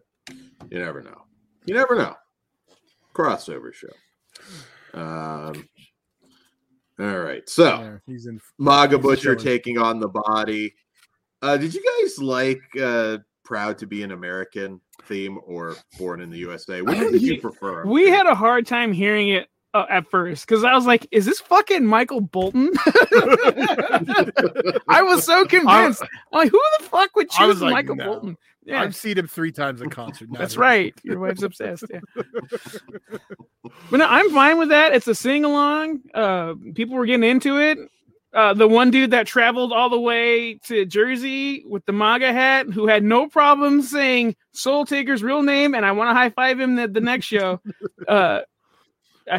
you never know. You never know. Crossover show. Um, all right. So There, he's in. Maga He's Butcher chilling. taking on the body. Uh, did you guys like uh, proud to be an American theme or born in the USA? Which one did you prefer? We had a hard time hearing it uh, at first because I was like, "Is this fucking Michael Bolton?" I was so convinced. I'm like, who the fuck would choose like, Michael no. Bolton? Yeah, I've seen him three times in concert. that's right. Your wife's obsessed. Yeah. but no, I'm fine with that. It's a sing along. Uh, people were getting into it. Uh, the one dude that traveled all the way to Jersey with the MAGA hat, who had no problem saying Soul Taker's real name, and I want to high five him the, the next show. Uh,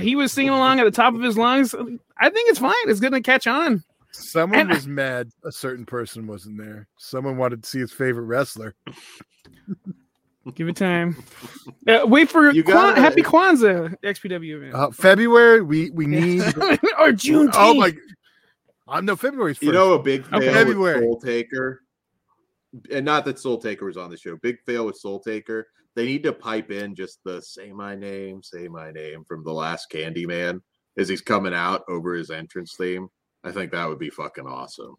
he was singing along at the top of his lungs. I think it's fine. It's going to catch on. Someone And- was mad a certain person wasn't there. Someone wanted to see his favorite wrestler. Give it time. Uh, wait for You Kwan- gotta- Happy Kwanzaa XPW event. Uh, February, we we need. or June. oh my! I'm no February's first. You know, a big fail Okay. with February. Soul Taker, and not that Soul Taker was on the show. Big fail with Soul Taker. They need to pipe in just the "Say my name, say my name" from the last Candyman as he's coming out over his entrance theme. I think that would be fucking awesome.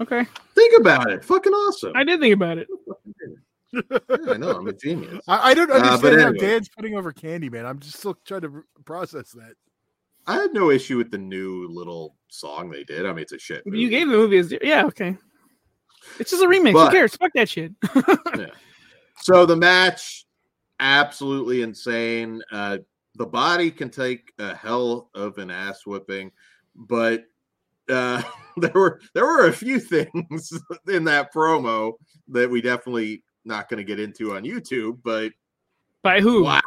Okay, Think about it, fucking awesome. I did think about it. Yeah, I know, I'm a genius. I, I don't Uh, understand how anyway. Dan's putting over Candyman. I'm just still trying to process that. I had no issue with the new little song they did. I mean, it's a shit. You gave the movie as yeah, okay. It's just a remix. But- Who cares? Fuck that shit. So the match, absolutely insane. Uh, the body can take a hell of an ass whipping, but uh, there were there were a few things in that promo that we definitely not going to get into on YouTube. But By who? wow,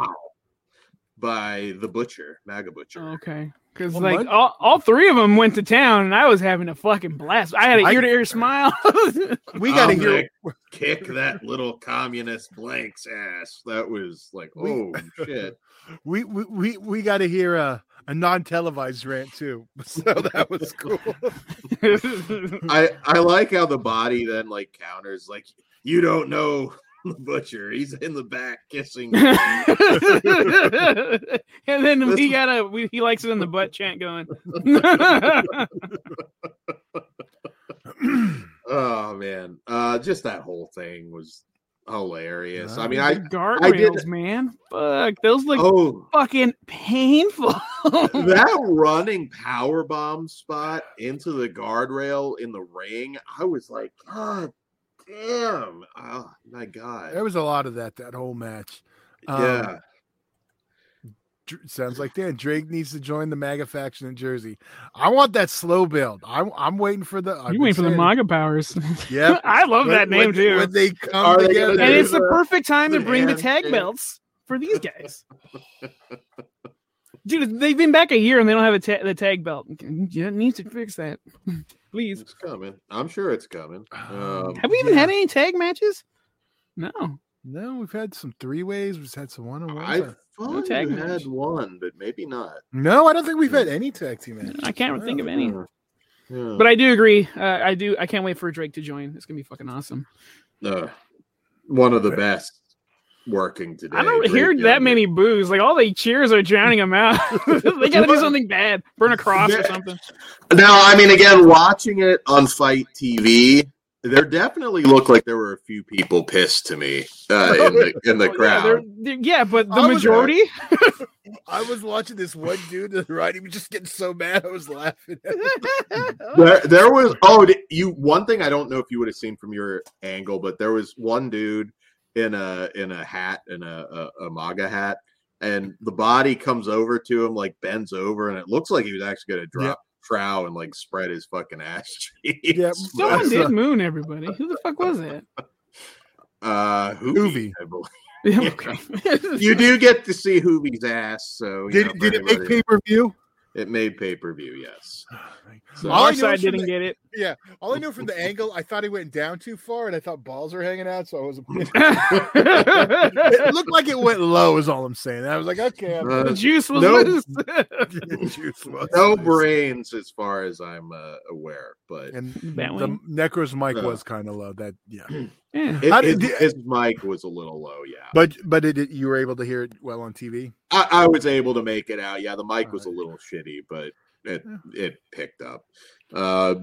by the butcher, Maga Butcher. Oh, okay. Because Well, like mine- all, all three of them went to town, and I was having a fucking blast. I had an I- ear to ear smile. We got to hear. Kick that little communist blank's ass. That was like, We- oh shit. We we we, we got to hear a, a non televised rant too. So that was cool. I I like how the body then like counters like you don't know the butcher. He's in the back kissing. and then we got a we, he likes it in the butt chant going. oh man, uh, just that whole thing was hilarious. I mean, I guardrails, man. Fuck, those look oh fucking painful. that running power bomb spot into the guardrail in the ring. I was like, God damn! Oh my god! There was a lot of that that whole match. Um, yeah. Dr- Sounds like Dan Drake needs to join the MAGA faction in Jersey. I want that slow build. I'm I'm waiting for the. I've you been wait for the saying- MAGA powers. Yeah, I love that name when- too. When they come Are they together, and it's the the- perfect time to bring the tag belts for these guys. Dude, they've been back a year and they don't have a ta- the tag belt. You need to fix that, please. It's coming. I'm sure it's coming. Um, Have we even Yeah. had any tag matches? No. No, we've had some three ways. We've had some one on I one. thought tag you match. had one, but maybe not. No, I don't think we've had any tag team matches. I can't think of any. Yeah. Yeah. But I do agree. Uh, I do. I can't wait for Drake to join. It's gonna be fucking awesome. Uh, one of the best working today. I don't Drake hear that many boos. Like all the cheers are drowning them out. they gotta do something bad. Burn a cross or something. Now, I mean, again, watching it on FITE TV, there definitely looked like there were a few people pissed to me uh, in the in the Oh, yeah, crowd. they're- they're- yeah, but the I was- majority. I was watching this one dude to the right. He was just getting so mad. I was laughing. There, there was oh you one thing I don't know if you would have seen from your angle, but there was one dude in a in a hat and a, a, a MAGA hat, and the body comes over to him like bends over, and it looks like he was actually going to drop trow and like spread his fucking ass cheeks. Yeah, Someone did uh, moon everybody. Who the fuck was that? Uh, Juvi, Juvi. I believe. okay. You do get to see Juvi's ass, so Did, know, did it make pay per view? It made pay per view, yes. So- All Our side didn't the- get it. Yeah, all I know from the angle, I thought he went down too far, and I thought balls were hanging out, so I was. it looked like it went low. Is all I'm saying. I was like, okay, Uh, the juice was no. loose. Juice was no nice. brains, as far as I'm uh, aware, but And the. Necro's mic No. was kind of low. That yeah, yeah. it, How his, his mic was a little low. Yeah, but but it, it- you were able to hear it well on TV. I, I was able to make it out. Yeah, the mic was a little shitty, but it it picked up. Uh,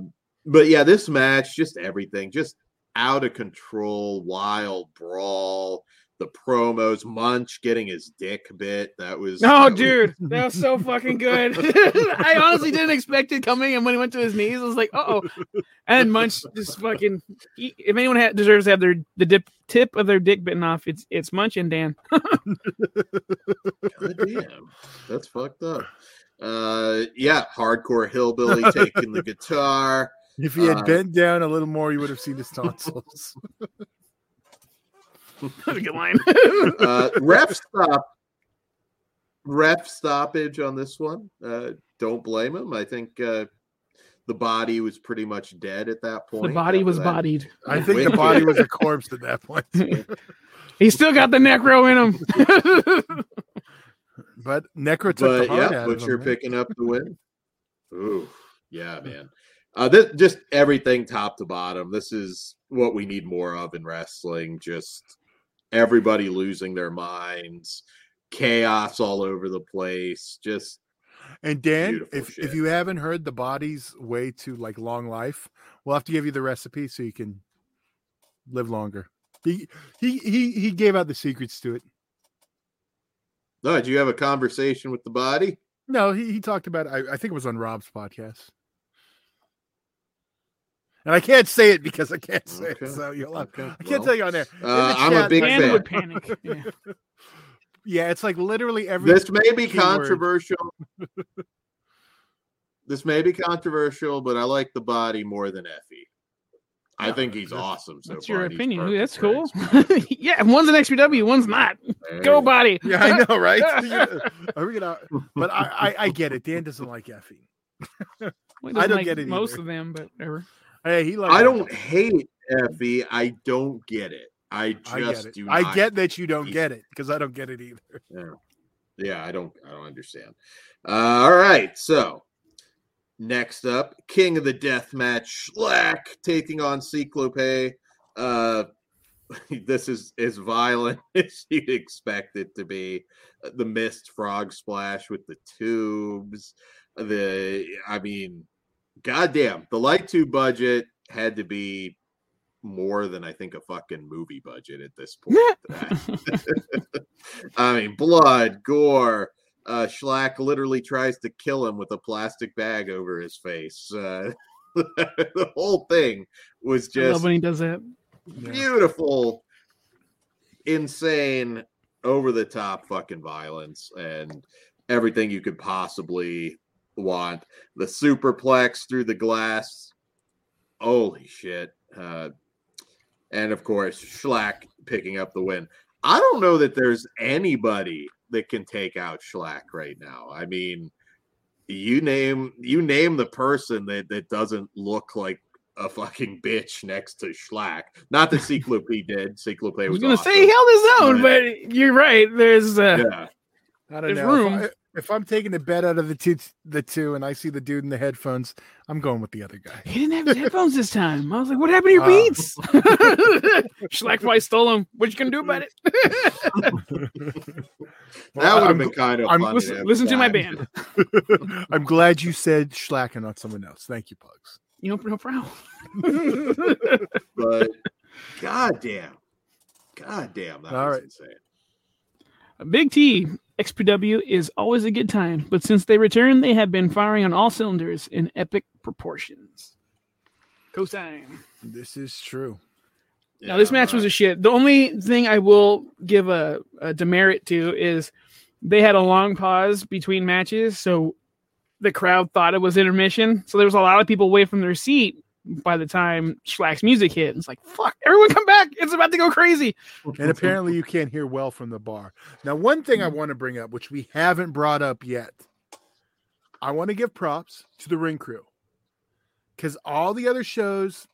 but yeah, this match, just everything, just out of control, wild brawl. The promos, Munch getting his dick bit. That was no, that was- dude, that was so fucking good. I honestly didn't expect it coming, and when he went to his knees, I was like, "Oh!" And Munch just fucking. He, if anyone ha- deserves to have their the dip, tip of their dick bitten off, it's it's Munch and Dan. God damn, that's fucked up. Uh, yeah, hardcore hillbilly taking the guitar. If he had Uh, bent down a little more, you would have seen his tonsils. That's a good line. Uh, ref stop, ref stoppage on this one. Uh, don't blame him. I think uh, the body was pretty much dead at that point. the body was that. bodied. I think the body was a corpse at that point. He still got the necro in him. But Necro took the but heart yeah, out of Butcher him. man. picking up the win. Ooh, yeah, man. Uh, this just everything top to bottom. This is what we need more of in wrestling. Just everybody losing their minds, chaos all over the place. Just And Dan, if shit. if you haven't heard the body's way to like long life, we'll have to give you the recipe so you can live longer. He he he he gave out the secrets to it. no. Did you have a conversation with the body? No, he, he talked about it. I, I think it was on Rob's podcast. And I can't say it because I can't say Okay. it. So you'll have, Okay, I can't well, tell you on there. In Uh, the I'm a chat, big like- Dan fan. would panic. Yeah. Yeah, it's like literally every This may be keyword. controversial. this may be controversial, but I like the body more than Effy. I Yeah, think he's that's- awesome. So That's far. your opinion. perfect That's cool. X. yeah, one's an XPW, one's not. Go body. Yeah, I know, right? Are we gonna? But I, I, I get it. Dan doesn't like Effy. Well, I doesn't don't like get it most either. of them, but whatever. Hey, he. I don't hate Effy. I don't get it. I just I get it. do. I get that you don't get it because I don't get it either. Yeah, I don't. I don't understand. Uh, all right, so next up, King of the Death Match, Shlak taking on Cyclope. Uh, this is as violent as you'd expect it to be. The mist frog splash with the tubes. The, I mean, goddamn, the light tube budget had to be more than I think a fucking movie budget at this point. I mean, blood, gore. Uh, Shlak literally tries to kill him with a plastic bag over his face. Uh, the whole thing was just when he does that. beautiful, insane, over the top fucking violence and everything you could possibly want. The superplex through the glass. Holy shit. Uh, and of course, Shlak picking up the win. I don't know that there's anybody that can take out Shlak right now. I mean, you name you name the person that that doesn't look like a fucking bitch next to Shlak. Not that Cyclope did. Cyclope I was was gonna awesome. say he held his own, But- but you're right. There's uh, yeah. I don't There's know. room. If, I, if I'm taking the bet out of the two, the two, and I see the dude in the headphones, I'm going with the other guy. he didn't have his headphones this time. I was like, what happened to your Oh. beats? Shlak probably stole them. What you gonna do about it? That Well, would have been kind of I'm- funny. listen, have listen to my band. I'm glad you said Shlak and not someone else. Thank you, Pugs. You know, no problem. But goddamn. Goddamn, that All was right. insane. Big T, XPW is always a good time, but since they returned, they have been firing on all cylinders in epic proportions. Cosine. This is true. Now, this Yeah, match was a shit. The only thing I will give a, a demerit to is they had a long pause between matches, so the crowd thought it was intermission. So there was a lot of people away from their seat by the time Shlak's music hit. It's like, fuck, everyone come back. It's about to go crazy. And apparently, you can't hear well from the bar. Now, one thing I want to bring up, which we haven't brought up yet, I want to give props to the ring crew because all the other shows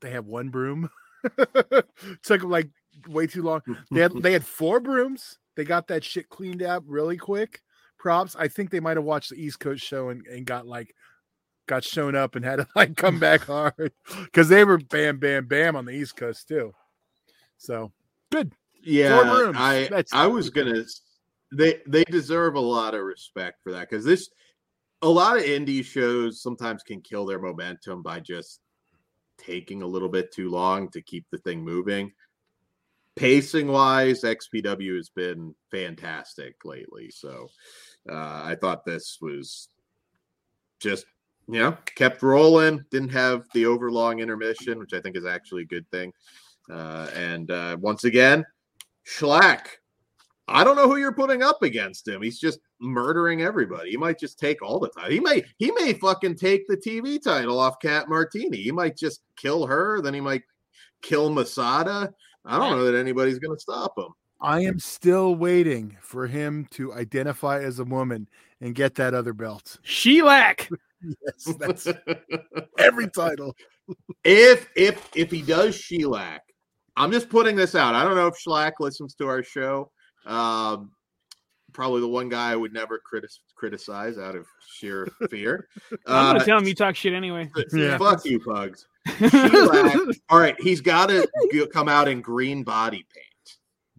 they have one broom. Took like way too long. They had they had four brooms. They got that shit cleaned up really quick. Props. I think they might have watched the East Coast show and, and got like got shown up and had to like come back hard because they were bam bam bam on the East Coast too. So good. Yeah, rooms. I That's- I was gonna. They they deserve a lot of respect for that because this a lot of indie shows sometimes can kill their momentum by just taking a little bit too long to keep the thing moving. Pacing wise, XPW has been fantastic lately. So uh, I thought this was just, you know, kept rolling, didn't have the overlong intermission, which I think is actually a good thing. Uh, and uh, once again, Shlak. I don't know who you're putting up against him. He's just murdering everybody. He might just take all the time. He may he may fucking take the TV title off Cat Martini. He might just kill her. Then he might kill Masada. I don't know that anybody's going to stop him. I am still waiting for him to identify as a woman and get that other belt. Shellac. Yes, that's every title. if if if he does Shellac, I'm just putting this out. I don't know if Shellac listens to our show. Um, probably the one guy I would never critic- criticize out of sheer fear. I'm gonna Uh, tell him you talk shit anyway. Yeah. Fuck you, Pugs. Shellac. All right, he's got to come out in green body paint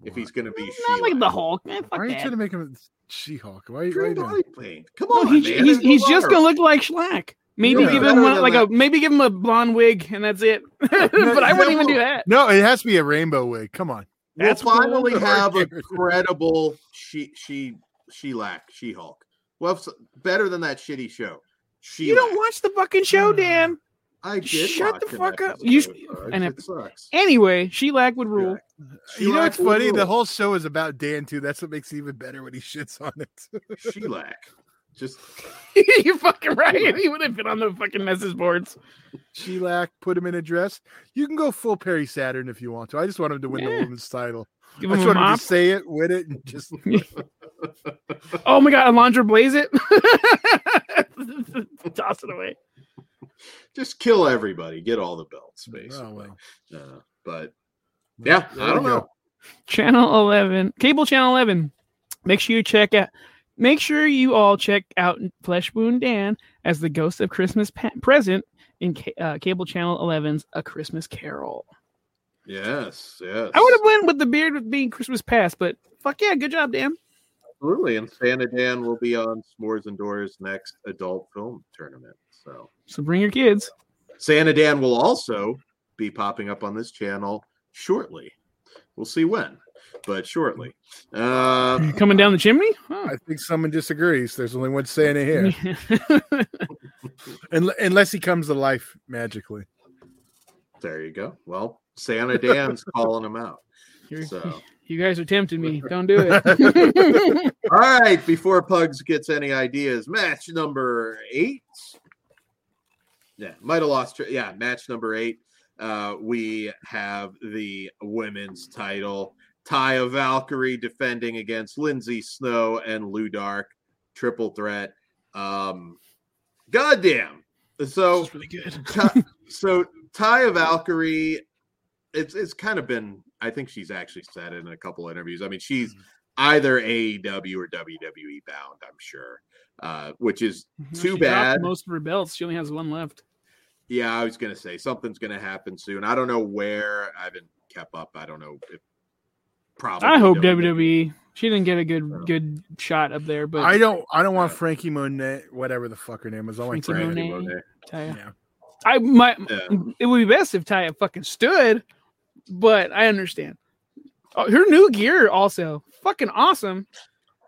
if he's going to be Not like the Hulk. Man, fuck Why are you that. trying to make him She-Hulk? Why, why are you Green doing? body paint. Come No, on, he's, man. he's, There's he's just gonna look like Shlak. Maybe Yeah, give better him one, than like that. a maybe give him a blonde wig and that's it. but I wouldn't even do that. No, it has to be a rainbow wig. Come on. We'll That's cool. finally have a Or- credible she she Shellac She Hulk. Well, s- better than that shitty show. She You don't watch the fucking show, hmm. Dan. I did. Shut the fuck up. You sh- Sarge. an it sucks. Anyway, she Shellac would rule. You know Shellac what's will funny? The whole show is about Dan too. That's what makes it even better when he shits on it. Shellac. Just You're fucking right. He would have been on the fucking message boards. Shellac, put him in a dress. You can go full Perry Saturn if you want to. I just want him to win the Yeah. women's title. Give I him just a want him to say it, win it, and just Oh my god, Alundra Blayze it. Toss it away. just kill everybody. Get all the belts, basically. Oh well. Uh, but yeah, There I don't know. Channel 11, cable channel 11. Make sure you check out. Make sure you all check out Flesh Wound Dan as the Ghost of Christmas pa- Present in ca- uh, cable channel 11's A Christmas Carol. Yes, yes. I would have went with the beard with being Christmas past, but fuck yeah, good job, Dan. Absolutely. And Santa Dan will be on S'mores and Doors next adult film tournament. So So bring your kids. Santa Dan will also be popping up on this channel shortly. We'll see when, but shortly. Uh, Coming down the chimney? Huh. I think someone disagrees. There's only one Santa here, Unle- unless he comes to life magically. there you go. Well, Santa Dan's calling him out. So, you guys are tempting me. Don't do it. all right. Before Pugs gets any ideas, match number eight. Yeah, might have lost. tra- Yeah, match number eight. Uh, we have the women's title. Taya Valkyrie defending against Lindsay Snow and Ludark. Triple threat. Um, goddamn. So That's really good. Ty- so Taya Valkyrie, it's it's kind of been. I think she's actually said it in a couple interviews. I mean, she's either AEW or WWE bound. I'm sure, uh, which is She too dropped bad. Most of her belts. She only has one left. Yeah, I was gonna say something's gonna happen soon. I don't know where. I haven't kept up. I don't know if probably. I hope WWE. WWE. She didn't get a good good shot up there, but I don't. I don't want Yeah. Frankie Monet, whatever the fuck her name is. I want Frankie Frankie. Monet. Monet. Taya. Yeah. I might. Yeah. It would be best if Taya fucking stood, but I understand. Oh, her new gear also fucking awesome.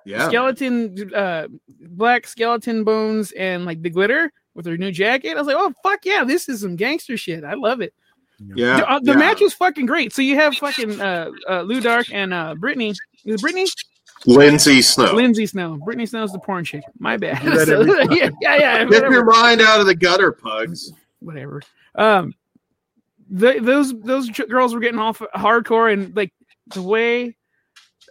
Yeah, Skeleton, uh, black skeleton bones and like the glitter with her new jacket. I was like, oh fuck yeah, this is some gangster shit. I love it. yeah. the uh, the yeah. match was fucking great. So you have fucking uh, uh Ludark and uh Brittany. Is it Brittany? Lindsay Snow. Lindsay Snow. Brittany Snow's the porn chick. My bad. So, yeah, yeah, yeah. Get your mind out of the gutter, Pugs. whatever. Um, those those girls were getting off hardcore, and like the way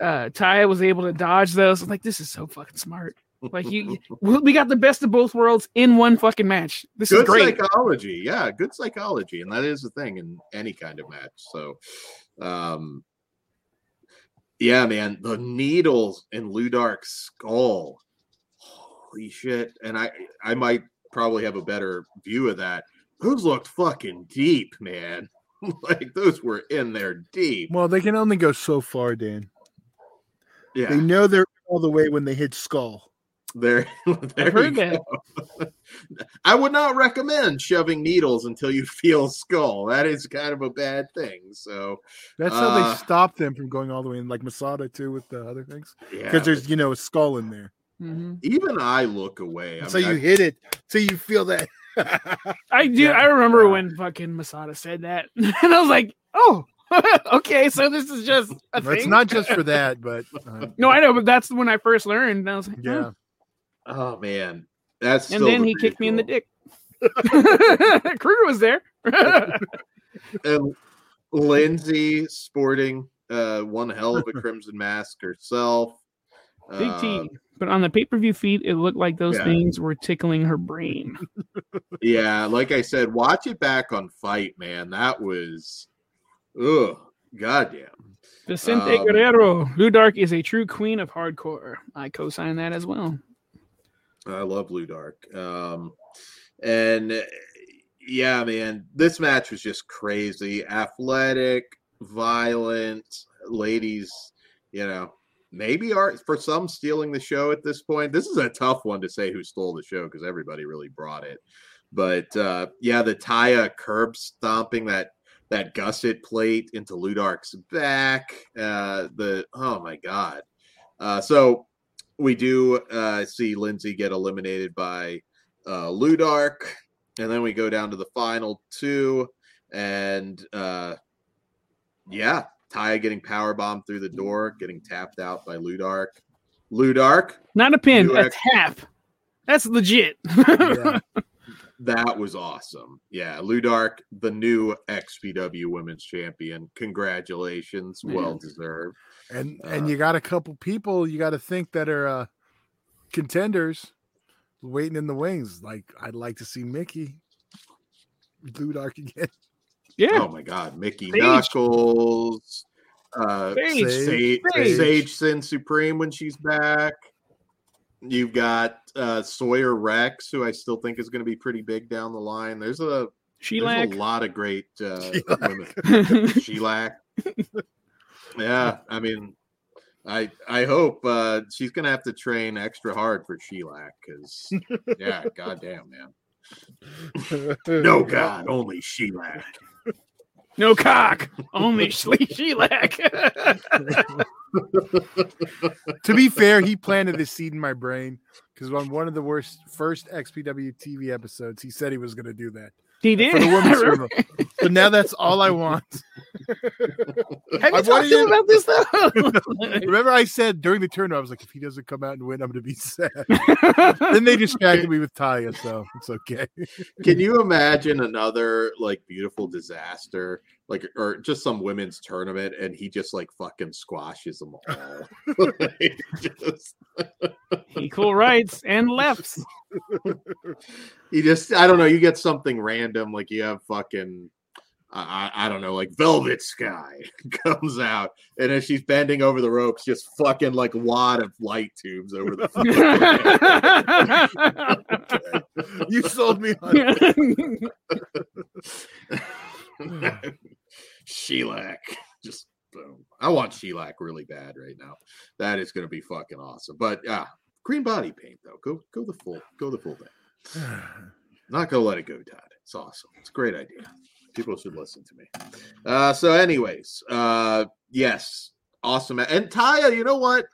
uh Taya was able to dodge those, I'm like this is so fucking smart. Like you, we got the best of both worlds in one fucking match. This is good great. psychology yeah good psychology and that is the thing in any kind of match so um yeah man the needles in ludark's skull holy shit and i i might probably have a better view of that those looked fucking deep man like those were in there deep Well, they can only go so far, Dan. yeah They know they're all the way when they hit skull. There, there I've you go. I would not recommend shoving needles until you feel skull. That is kind of a bad thing. So, That's how Uh, they stop them from going all the way in, like Masada too, with the other things, yeah, because there's you know a skull in there. Mhm. even I look away. I so mean, you I- hit it, so you feel that. I do. Yeah. I remember Yeah. when fucking Masada said that, and I was like, "Oh, okay, so this is just a Well, it's not just for that, but uh, No, I know, but that's when I first learned. And I was like, "Huh." yeah. oh man, that's And still then the he kicked me in the dick. Kruger was there. and Lindsay sporting uh, one hell of a crimson mask herself. Big Uh, But on the pay per view feed, it looked like those Yeah. things were tickling her brain. Yeah, like I said, watch it back on FITE, man. That was, ugh, goddamn. Vicente Um, Guerrero, Lou Dark is a true queen of hardcore. I co-sign that as well. I love Blue Dark. Um, and uh, yeah, man, this match was just crazy. Athletic, violent, ladies, you know, maybe are for some stealing the show at this point. This is a tough one to say who stole the show because everybody really brought it. But uh, yeah, the Taya curb stomping that that gusset plate into Ludark's back. Uh, the oh my god. Uh, so we do uh, see Lindsay get eliminated by uh, Ludark, and then we go down to the final two, and uh, yeah, Taya getting power bombed through the door, getting tapped out by Ludark. Ludark, Not a pin, You a act- tap. That's legit. yeah. that was awesome. Yeah, Ludark, the new XPW Women's Champion. Congratulations, Yeah. well deserved. and Uh, and you got a couple people you got to think that are uh, contenders waiting in the wings. Like I'd like to see Mickey, Ludark again. Yeah. Oh my God, Mickey Sage. Knuckles, uh, Sage. Sage, Sage. Sage Sin Supreme when she's back. You've got uh, Sawyer Rex, who I still think is going to be pretty big down the line. There's a there's a lot of great uh, Sheila. women. Sheila. yeah, I mean, I I hope uh, she's going to have to train extra hard for Sheila because yeah, goddamn man, no God, only Sheila. No cock. Only Shlee Sheilak. to be fair, he planted this seed in my brain because on one of the worst first XPW TV episodes, he said he was going to do that he did. for the women's room. But now that's all I want. Have you I talked to him about this though? Remember, I said during the tournament, I was like, if he doesn't come out and win, I'm going to be sad. then they distracted me with Taya, so it's okay. Can you imagine another like beautiful disaster, like or just some women's tournament, and he just like fucking squashes them all? Like, just- Equal rights and lefts. he just, I don't know. You get something random, like you have fucking, I, I don't know, like Velvet Sky comes out, and as she's bending over the ropes, just fucking like wad of light tubes over the. You sold me on Shellac. Just boom. I want shellac really bad right now. That is going to be fucking awesome. But yeah, green body paint though. Go go the full go the full thing. Not gonna let it go, Todd. It's awesome. It's a great idea. People should listen to me. Uh, so, anyways, uh, yes, awesome. And Taya, you know what?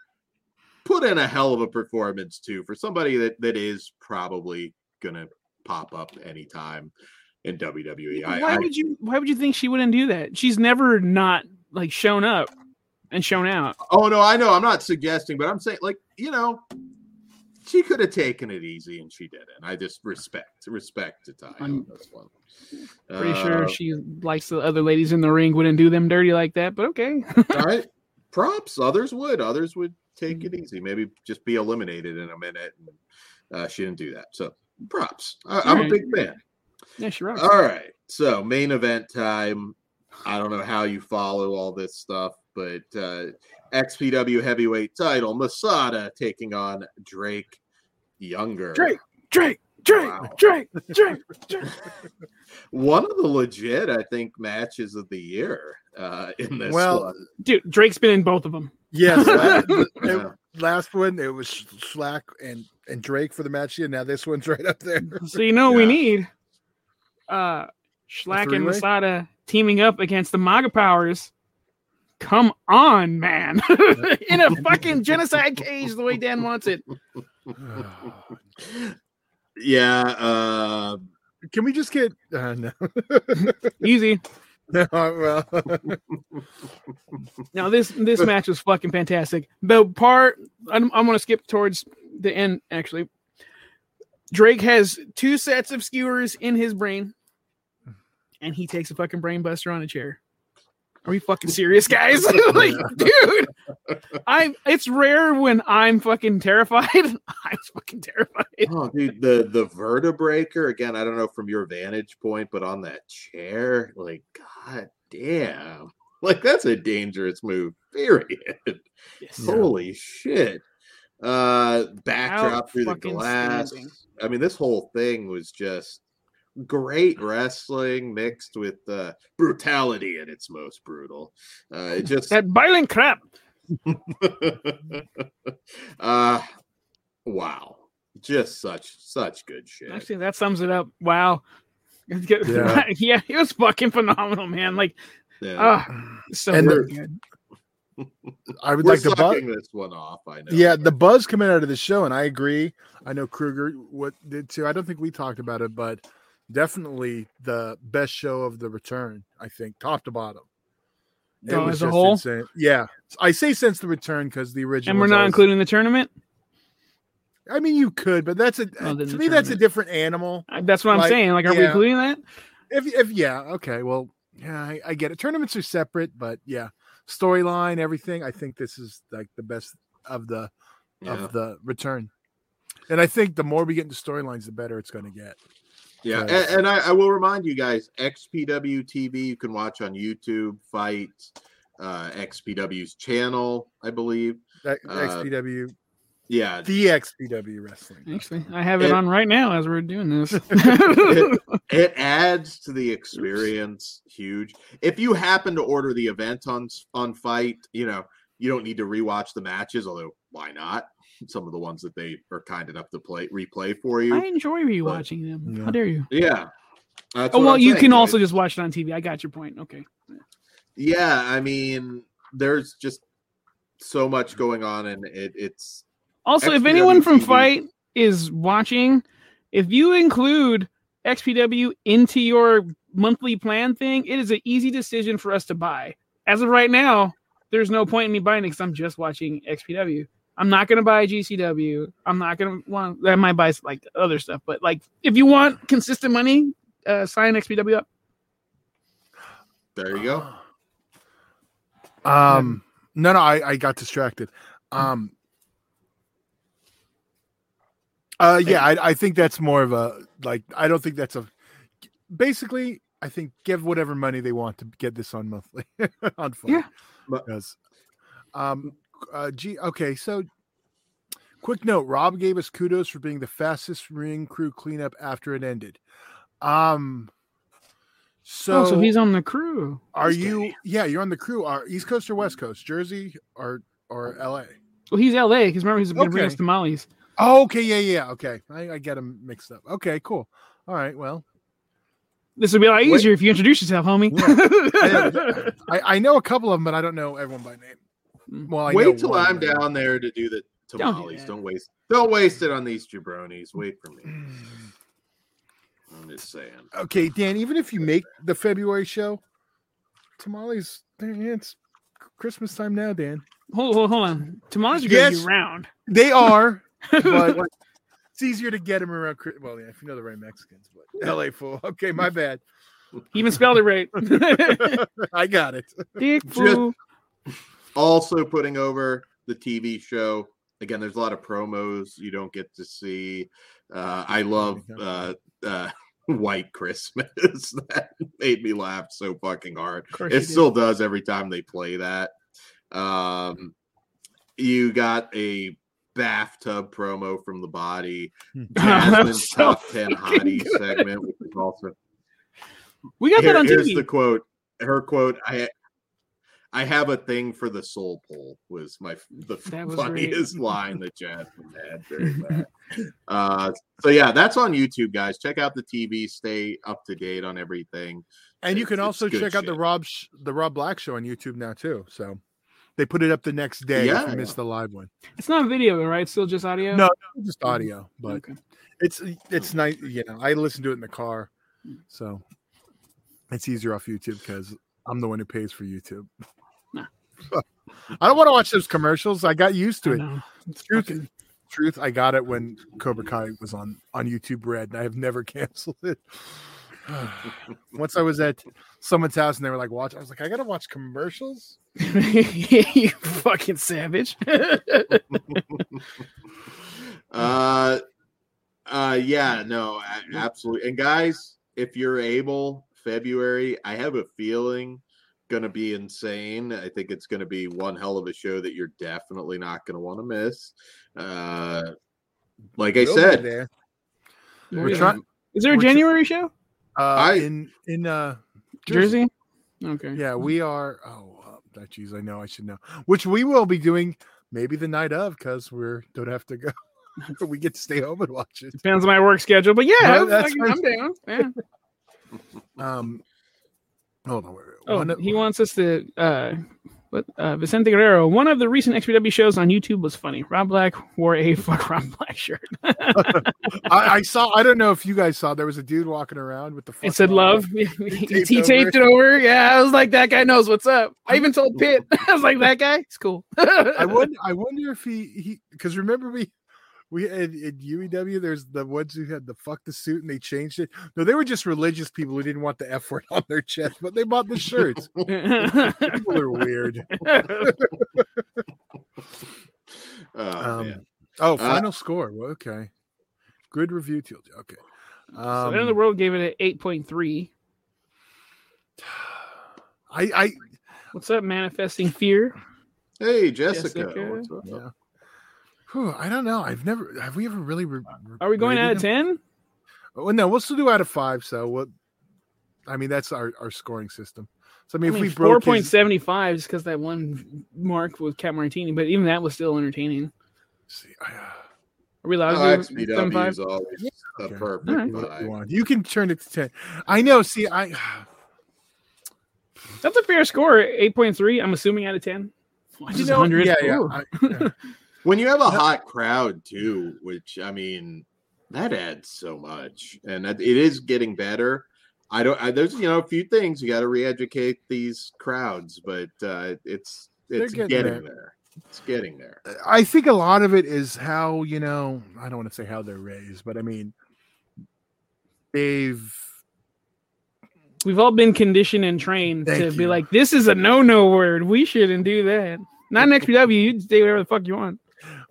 Put in a hell of a performance too for somebody that that is probably gonna pop up anytime in WWE. I, why I would you why would you think she wouldn't do that? She's never not like shown up and shown out. Oh no, I know. I'm not suggesting, but I'm saying, like, you know, she could have taken it easy, and she didn't. I just respect, respect to Ty I'm this one. Pretty Uh, sure she likes the other ladies in the ring wouldn't do them dirty like that, but okay. all right. Props. Others would. Others would take it easy. Maybe just be eliminated in a minute. And, uh, she didn't do that. So props. I, I'm a big fan. yeah, she rocks. All right. So main event time. I don't know how you follow all this stuff, but uh, XPW heavyweight title, Masada taking on Drake Younger. Drake, Drake, Drake, Wow. Drake, Drake, Drake. One of the legit, I think, matches of the year uh, in this Well, one. Dude, Drake's been in both of them. Yes, Yeah. last one it was Shlak and and Drake for the match. And now this one's right up there. So you know what we need? Uh Shlak and? Masada teaming up against the Maga Powers. Come on, man. In a fucking genocide cage the way Dan wants it. Yeah, uh, Can we just get uh, no? Easy. no, well, Now this this match was fucking fantastic. The part I'm, I'm gonna skip towards the end actually. Drake has two sets of skewers in his brain, and he takes a fucking brain buster on a chair. Are we fucking serious, guys? like, dude, I it's rare when I'm fucking terrified. I'm fucking terrified. oh, dude, the the Vertebreaker again. I don't know from your vantage point, but on that chair, like, god damn, like that's a dangerous move. Period. Holy shit. Uh backdrop through the glass. standing. I mean, this whole thing was just great wrestling mixed with uh brutality at its most brutal. Uh it just That violent crap. uh wow. Just such such good shit. Actually, that sums it up. Wow. Yeah. yeah, it was fucking phenomenal, man. Like, yeah. ah, so And fucking the- good. I would We're like to buzz. sucking this one off, I know. Yeah, the buzz coming out of the show, and I agree. I know Kruger what did too. I don't think we talked about it, but definitely the best show of the return. I think top to bottom. It Oh, was as a just whole? insane. Yeah, I say since the return because the original. And we're not always- including the tournament. I mean, you could, but that's a Oh, to the me that's a different animal. Uh, That's what I'm saying. Like, are we including that? If if yeah, okay, well, yeah, I, I get it. Tournaments are separate, but yeah, storyline, everything. I think this is like the best of the Yeah. of the return. And I think the more we get into storylines, the better it's going to get. Yeah, and, and I, I will remind you guys, XPW TV you can watch on YouTube. Fight uh, XPW's channel, I believe. That Uh, XPW, Yeah, the XPW wrestling. Actually, I have it It- on right now as we're doing this. it adds to the experience huge. If you happen to order the event on on FITE, you know you don't need to rewatch the matches. Although why not? Some of the ones that they are kind enough to play replay for you. I enjoy rewatching them. Yeah. How dare you? yeah. That's Oh well, I'm you saying, can guys. also just watch it on TV. I got your point. Okay. Yeah, I mean, there's just so much going on, and it, it's Also, if anyone from TV. FITE is watching, if you include XPW into your monthly plan thing, it is an easy decision for us to buy. As of right now, there's no point in me buying it because I'm just watching XPW. I'm not gonna buy GCW. I'm not gonna want. I might buy like other stuff, but like if you want consistent money, uh, sign XPW up. there you go. Um, no, no, I, I got distracted. Um, uh, yeah, I, I think that's more of a like. I don't think that's a. Basically, I think give whatever money they want to get this on monthly on FITE. Yeah. Because, um, uh, gee, okay, so quick note: Rob gave us kudos for being the fastest ring crew cleanup after it ended. Um, so, oh, so he's on the crew. are This you? guy. Yeah, you're on the crew. Are East Coast or West Coast? Jersey or or LA? Well, he's LA because remember he's going to bring us Okay. tamales. Oh, okay, yeah, yeah, okay. I, I get him mixed up. Okay, cool. All right, well, This would be a lot Wait. easier if you introduce yourself, homie. I, I know a couple of them, but I don't know everyone by name. Mm. Well, I Wait till I'm by name. down there to do the do tamales. that. Don't, waste. Don't waste it on these jabronis. Wait for me. I'm just saying. Okay, Dan. Even if you make the February show, tamales. It's Christmas time now, Dan. hold, hold, hold on. Tamales are going to Yes. be round. They are, but it's easier to get them around. Well, yeah, if you know the right Mexicans, but LA fool. Okay, my bad. He even spelled it right. I got it. Dick fool. Also putting over the TV show. Again, there's a lot of promos you don't get to see. Uh, I love uh, uh, White Christmas. that made me laugh so fucking hard. It you did. still does every time they play that. Um, you got a bathtub promo from the body. Jasmine's So top ten hottie good. segment, which is also We got Here- that on here's TV. the quote. Her quote. I I have a thing for the soul pole was my the was funniest line that Jasmine had during that. uh, so yeah, that's on YouTube, guys. Check out the TV. Stay up to date on everything. And you can also good check out the. Rob Sh- the Rob Black show on YouTube now too. So they put it up the next day Yeah, if you missed the live one. It's not video, right? It's still just audio. No, just audio, but Okay. it's it's nice. You know, I listen to it in the car, so it's easier off YouTube because I'm the one who pays for YouTube. Nah. I don't want to watch those commercials. I got used to I it. Truth, fucking- truth. I got it when Cobra Kai was on on YouTube Red, and I have never canceled it. Once I was at someone's house and they were like, "Watch," I was like, "I gotta watch commercials." you fucking savage. Uh, uh, yeah, no, absolutely. And guys, if you're able, February, I have a feeling gonna be insane. I think it's gonna be one hell of a show that you're definitely not gonna want to miss. Uh, like I We'll said, there. We're We're trying Is there a we're tr- January show? uh, I- in in uh Jersey? Okay. Yeah, we are. Oh, uh, that geez, I know I should know. Which we will be doing maybe the night of because we're don't have to go. we get to stay home and watch it. Depends on my work schedule, but yeah, No, I'm, I'm down. Yeah. Um, hold on. wait, wait, Oh, one he wants us to. Uh, what? Uh, Vicente Guerrero. One of the recent XPW shows on YouTube was funny. Rob Black wore a fuck Rob Black shirt. I, I saw. I don't know if you guys saw. There was a dude walking around with the. It fuck said love. he taped he over taped it over. Yeah, I was like, that guy knows what's up. I even told Pitt. I was like, that guy, It's cool. I wonder. I wonder if he he because remember we we had in UEW. There's the ones who had the fuck the suit and they changed it. No, they were just religious people who didn't want the F word on their chest, but they bought the shirts. people are weird. oh, Um, man. Oh, Uh, final score. Well, okay. Good review, Teal. Okay. so the end of the Um, world gave it an eight point three. I, I, What's up, manifesting fear? hey, Jessica, Jessica. what's up? yeah. Whew, I don't know. I've never. Have we ever really? Re- Are we going out of ten? Well, no, we'll still do out of five. So what? I mean, that's our, our scoring system. So I mean, I if mean, we four broke point his, just because that one mark with Cat Martini, but even that was still entertaining. see, I, uh, Are we allowed Oh, to do XPW 75? is always a Okay. perfect Alright. whatever you You can turn it to ten. I know. See, I. That's a fair score. Eight point three. I'm assuming out of ten. You Just know, 100. yeah, yeah. I- yeah. When you have a hot crowd too, which I mean, that adds so much, and it it is getting better. I don't. I, there's you know a few things you got to re-educate these crowds, but uh, it's They're it's getting getting, there. there. It's getting there. I think a lot of it is how you know. I don't want to say how they're raised, but I mean, they've We've all been conditioned and trained Thank to be like, this is a no no word. We shouldn't do that. Not an XPW. You can say whatever the fuck you want.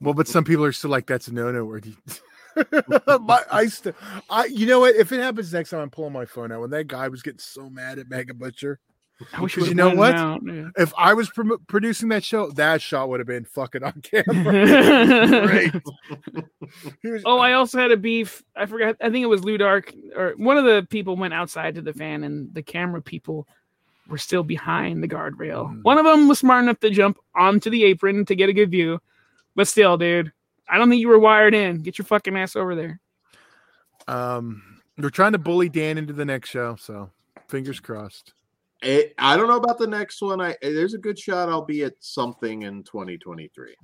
Well, but some people are still like, "That's a no-no word." my, I still, I, you know what? If it happens next time, I'm pulling my phone out. When that guy was getting so mad at Mega Butcher, Because you know what? Out. if I was producing that show, that shot would have been fucking on camera. Was- Oh, I also had a beef. I forgot. I think it was Ludark or one of the people went outside to the fan, and the camera people were still behind the guardrail. Mm. One of them was smart enough to jump onto the apron to get a good view, but still, dude, I don't think you were wired in. Get your fucking ass over there. um, they're trying to bully Dan into the next show, so fingers crossed. It, I don't know about the next one. I there's a good shot I'll be at something in 2023.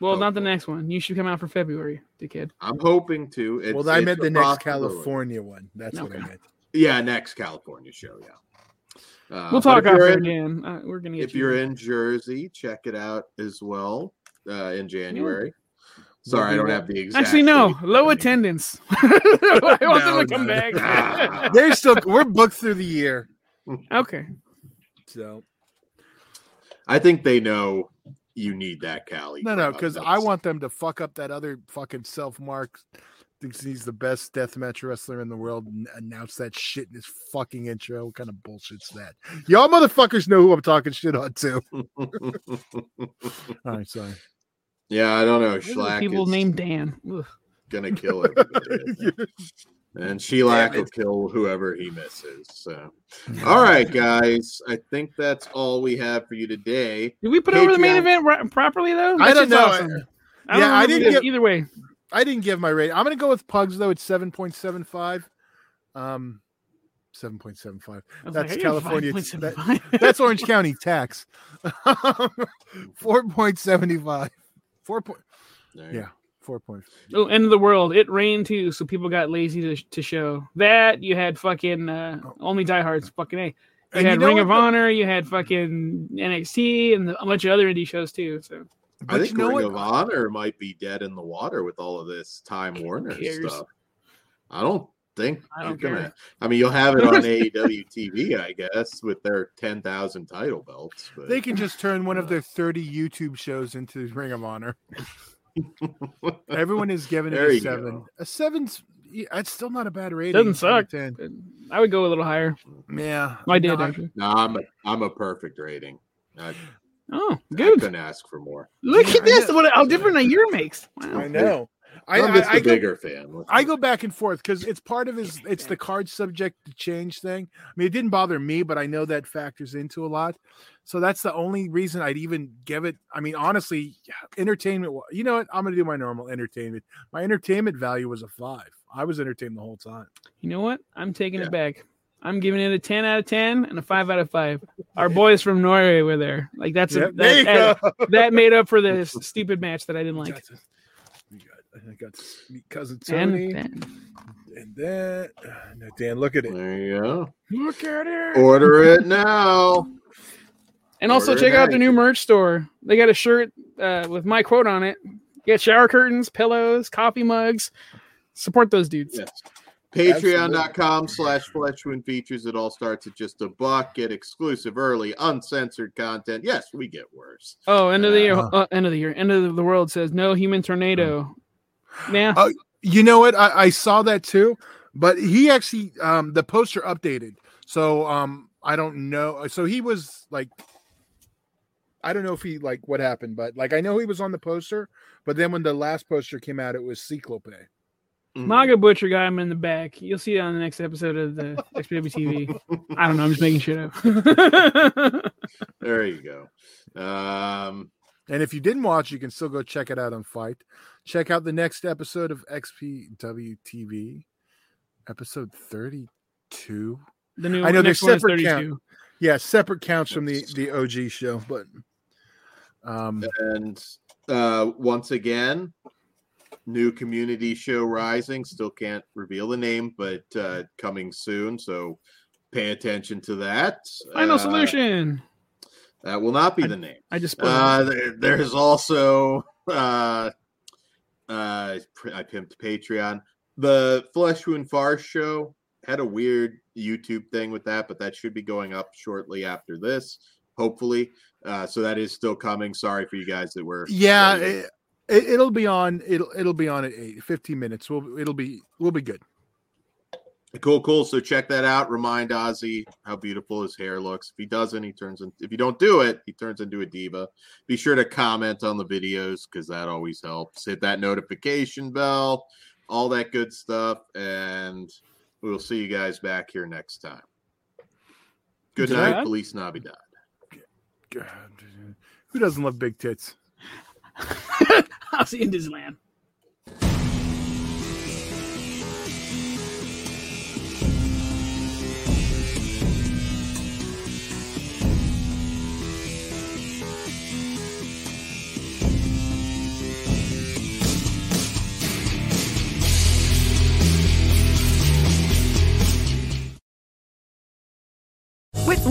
Well, Oh, not the next one. You should come out for February, dickhead. I'm hoping to. It's, well, I meant the next. California one. That's what I meant. Yeah, next California show. Yeah. Uh, We'll talk if off you're air, in- Dan. Uh, we're gonna get if you. you're in Jersey, check it out as well uh, in January. Sorry, I don't have the exact. Actually, no. date, Low but I mean- attendance. I want No, them to come no. back. They're still we're booked through the year, okay. so I think they know you need that Cali. no, no, because I want them to fuck up that other fucking self mark. Thinks he's the best deathmatch wrestler in the world and announce that shit in his fucking intro. What kind of bullshit's that? Y'all motherfuckers know who I'm talking shit on too. All right, sorry. Yeah, I don't know. Those are the Shlak people named Dan. Ugh. gonna kill everybody. I think. and Shlak Damn will kill whoever he misses. So, all right, guys, I think that's all we have for you today. Did we put over the main event ri- properly though? I don't know. awesome. I Yeah, don't I know didn't get- either way. I didn't give my rate. I'm going to go with Pugs though. It's seven point seven five. Um, seven point seven five. That's like, California. 5.75. That's Orange County tax. Four point seventy five. Four point. There Yeah. Four point. Oh, end of the world. It rained too, so people got lazy to, to show that. You had fucking uh, only diehards. Fucking a. You Oh. And had you Ring of the- Honor. You had fucking NXT and a bunch of other indie shows too. So I think you know Ring what? of Honor might be dead in the water with all of this Time Warner stuff. I don't think I you're don't gonna. I mean, you'll have it on AEW TV, I guess, with their ten thousand title belts. But They can just turn one of their thirty YouTube shows into Ring of Honor. Everyone is giving it a seven. go. A seven's. Yeah, it's still not a bad rating. Doesn't suck. 10. I would go a little higher. Yeah, I did. No, actually. no I'm a, I'm a perfect rating. I, Oh, I good. couldn't ask for more. Look Yeah, at I this. know. What how different a year makes. Wow. I know. I, I'm I, just a I go, bigger fan. I go back and forth because it's part of his. It's the card subject to change thing. I mean, it didn't bother me, but I know that factors into a lot. So that's the only reason I'd even give it. I mean, honestly, entertainment. You know what? I'm gonna do my normal entertainment. My entertainment value was a five. I was entertained the whole time. You know what? I'm taking Yeah. it back. I'm giving it a 10 out of 10 and a 5 out of 5. Our boys from Norway were there. Like that's a, Yeah, there you that, go. that, that made up for the stupid match that I didn't like. Got to- we got, I got to meet cousin And Tony, and, then- that. Now, Dan, look at it. There you go. Look at it. Order it now. And also Order check out the new merch store. They got a shirt uh, with my quote on it. Get shower curtains, pillows, coffee mugs. Support those dudes. Yes. Patreon.com slash Fleshwound features. It all starts at just a buck. Get exclusive, early, uncensored content. Yes, we get worse. Oh, end of the year. Uh. Uh, end of the year. End of the world says no human tornado. Yeah. Uh, You know what? I, I saw that too, but he actually um the poster updated. So um I don't know. So he was like I don't know if he like what happened, but like I know he was on the poster, but then when the last poster came out, it was Cyclope. Mhm. Mega Butcher got him in the back. You'll see it on the next episode of the XPW TV. I don't know. I'm just making shit up. There you go. Um, And if you didn't watch, you can still go check it out on FITE. Check out the next episode of XPW TV, episode 32. the new I know next there's one is separate 32. count. Yeah, separate counts from the the OG show, but um and uh, once again, new community show rising. Still can't reveal the name, but uh, coming soon. So pay attention to that. Final Uh, solution. That will not be the name. I just Uh, there, there's also uh, uh, I pimped Patreon. The Flesh Wound Farce show had a weird YouTube thing with that, but that should be going up shortly after this, hopefully. Uh, so that is still coming. Sorry for you guys that were. yeah, it, it, will be on it'll it'll be on at 8 15 minutes. We'll it'll be we'll be good. Cool, cool. So check that out. Remind Ozzy how beautiful his hair looks. If he doesn't, he turns in. If you don't do it, he turns into a diva. Be sure to comment on the videos because that always helps. Hit that notification bell, all that good stuff, and we'll see you guys back here next time. Good Did night, I- Police Navidad. God, who doesn't love big tits? I'll see you in Disneyland.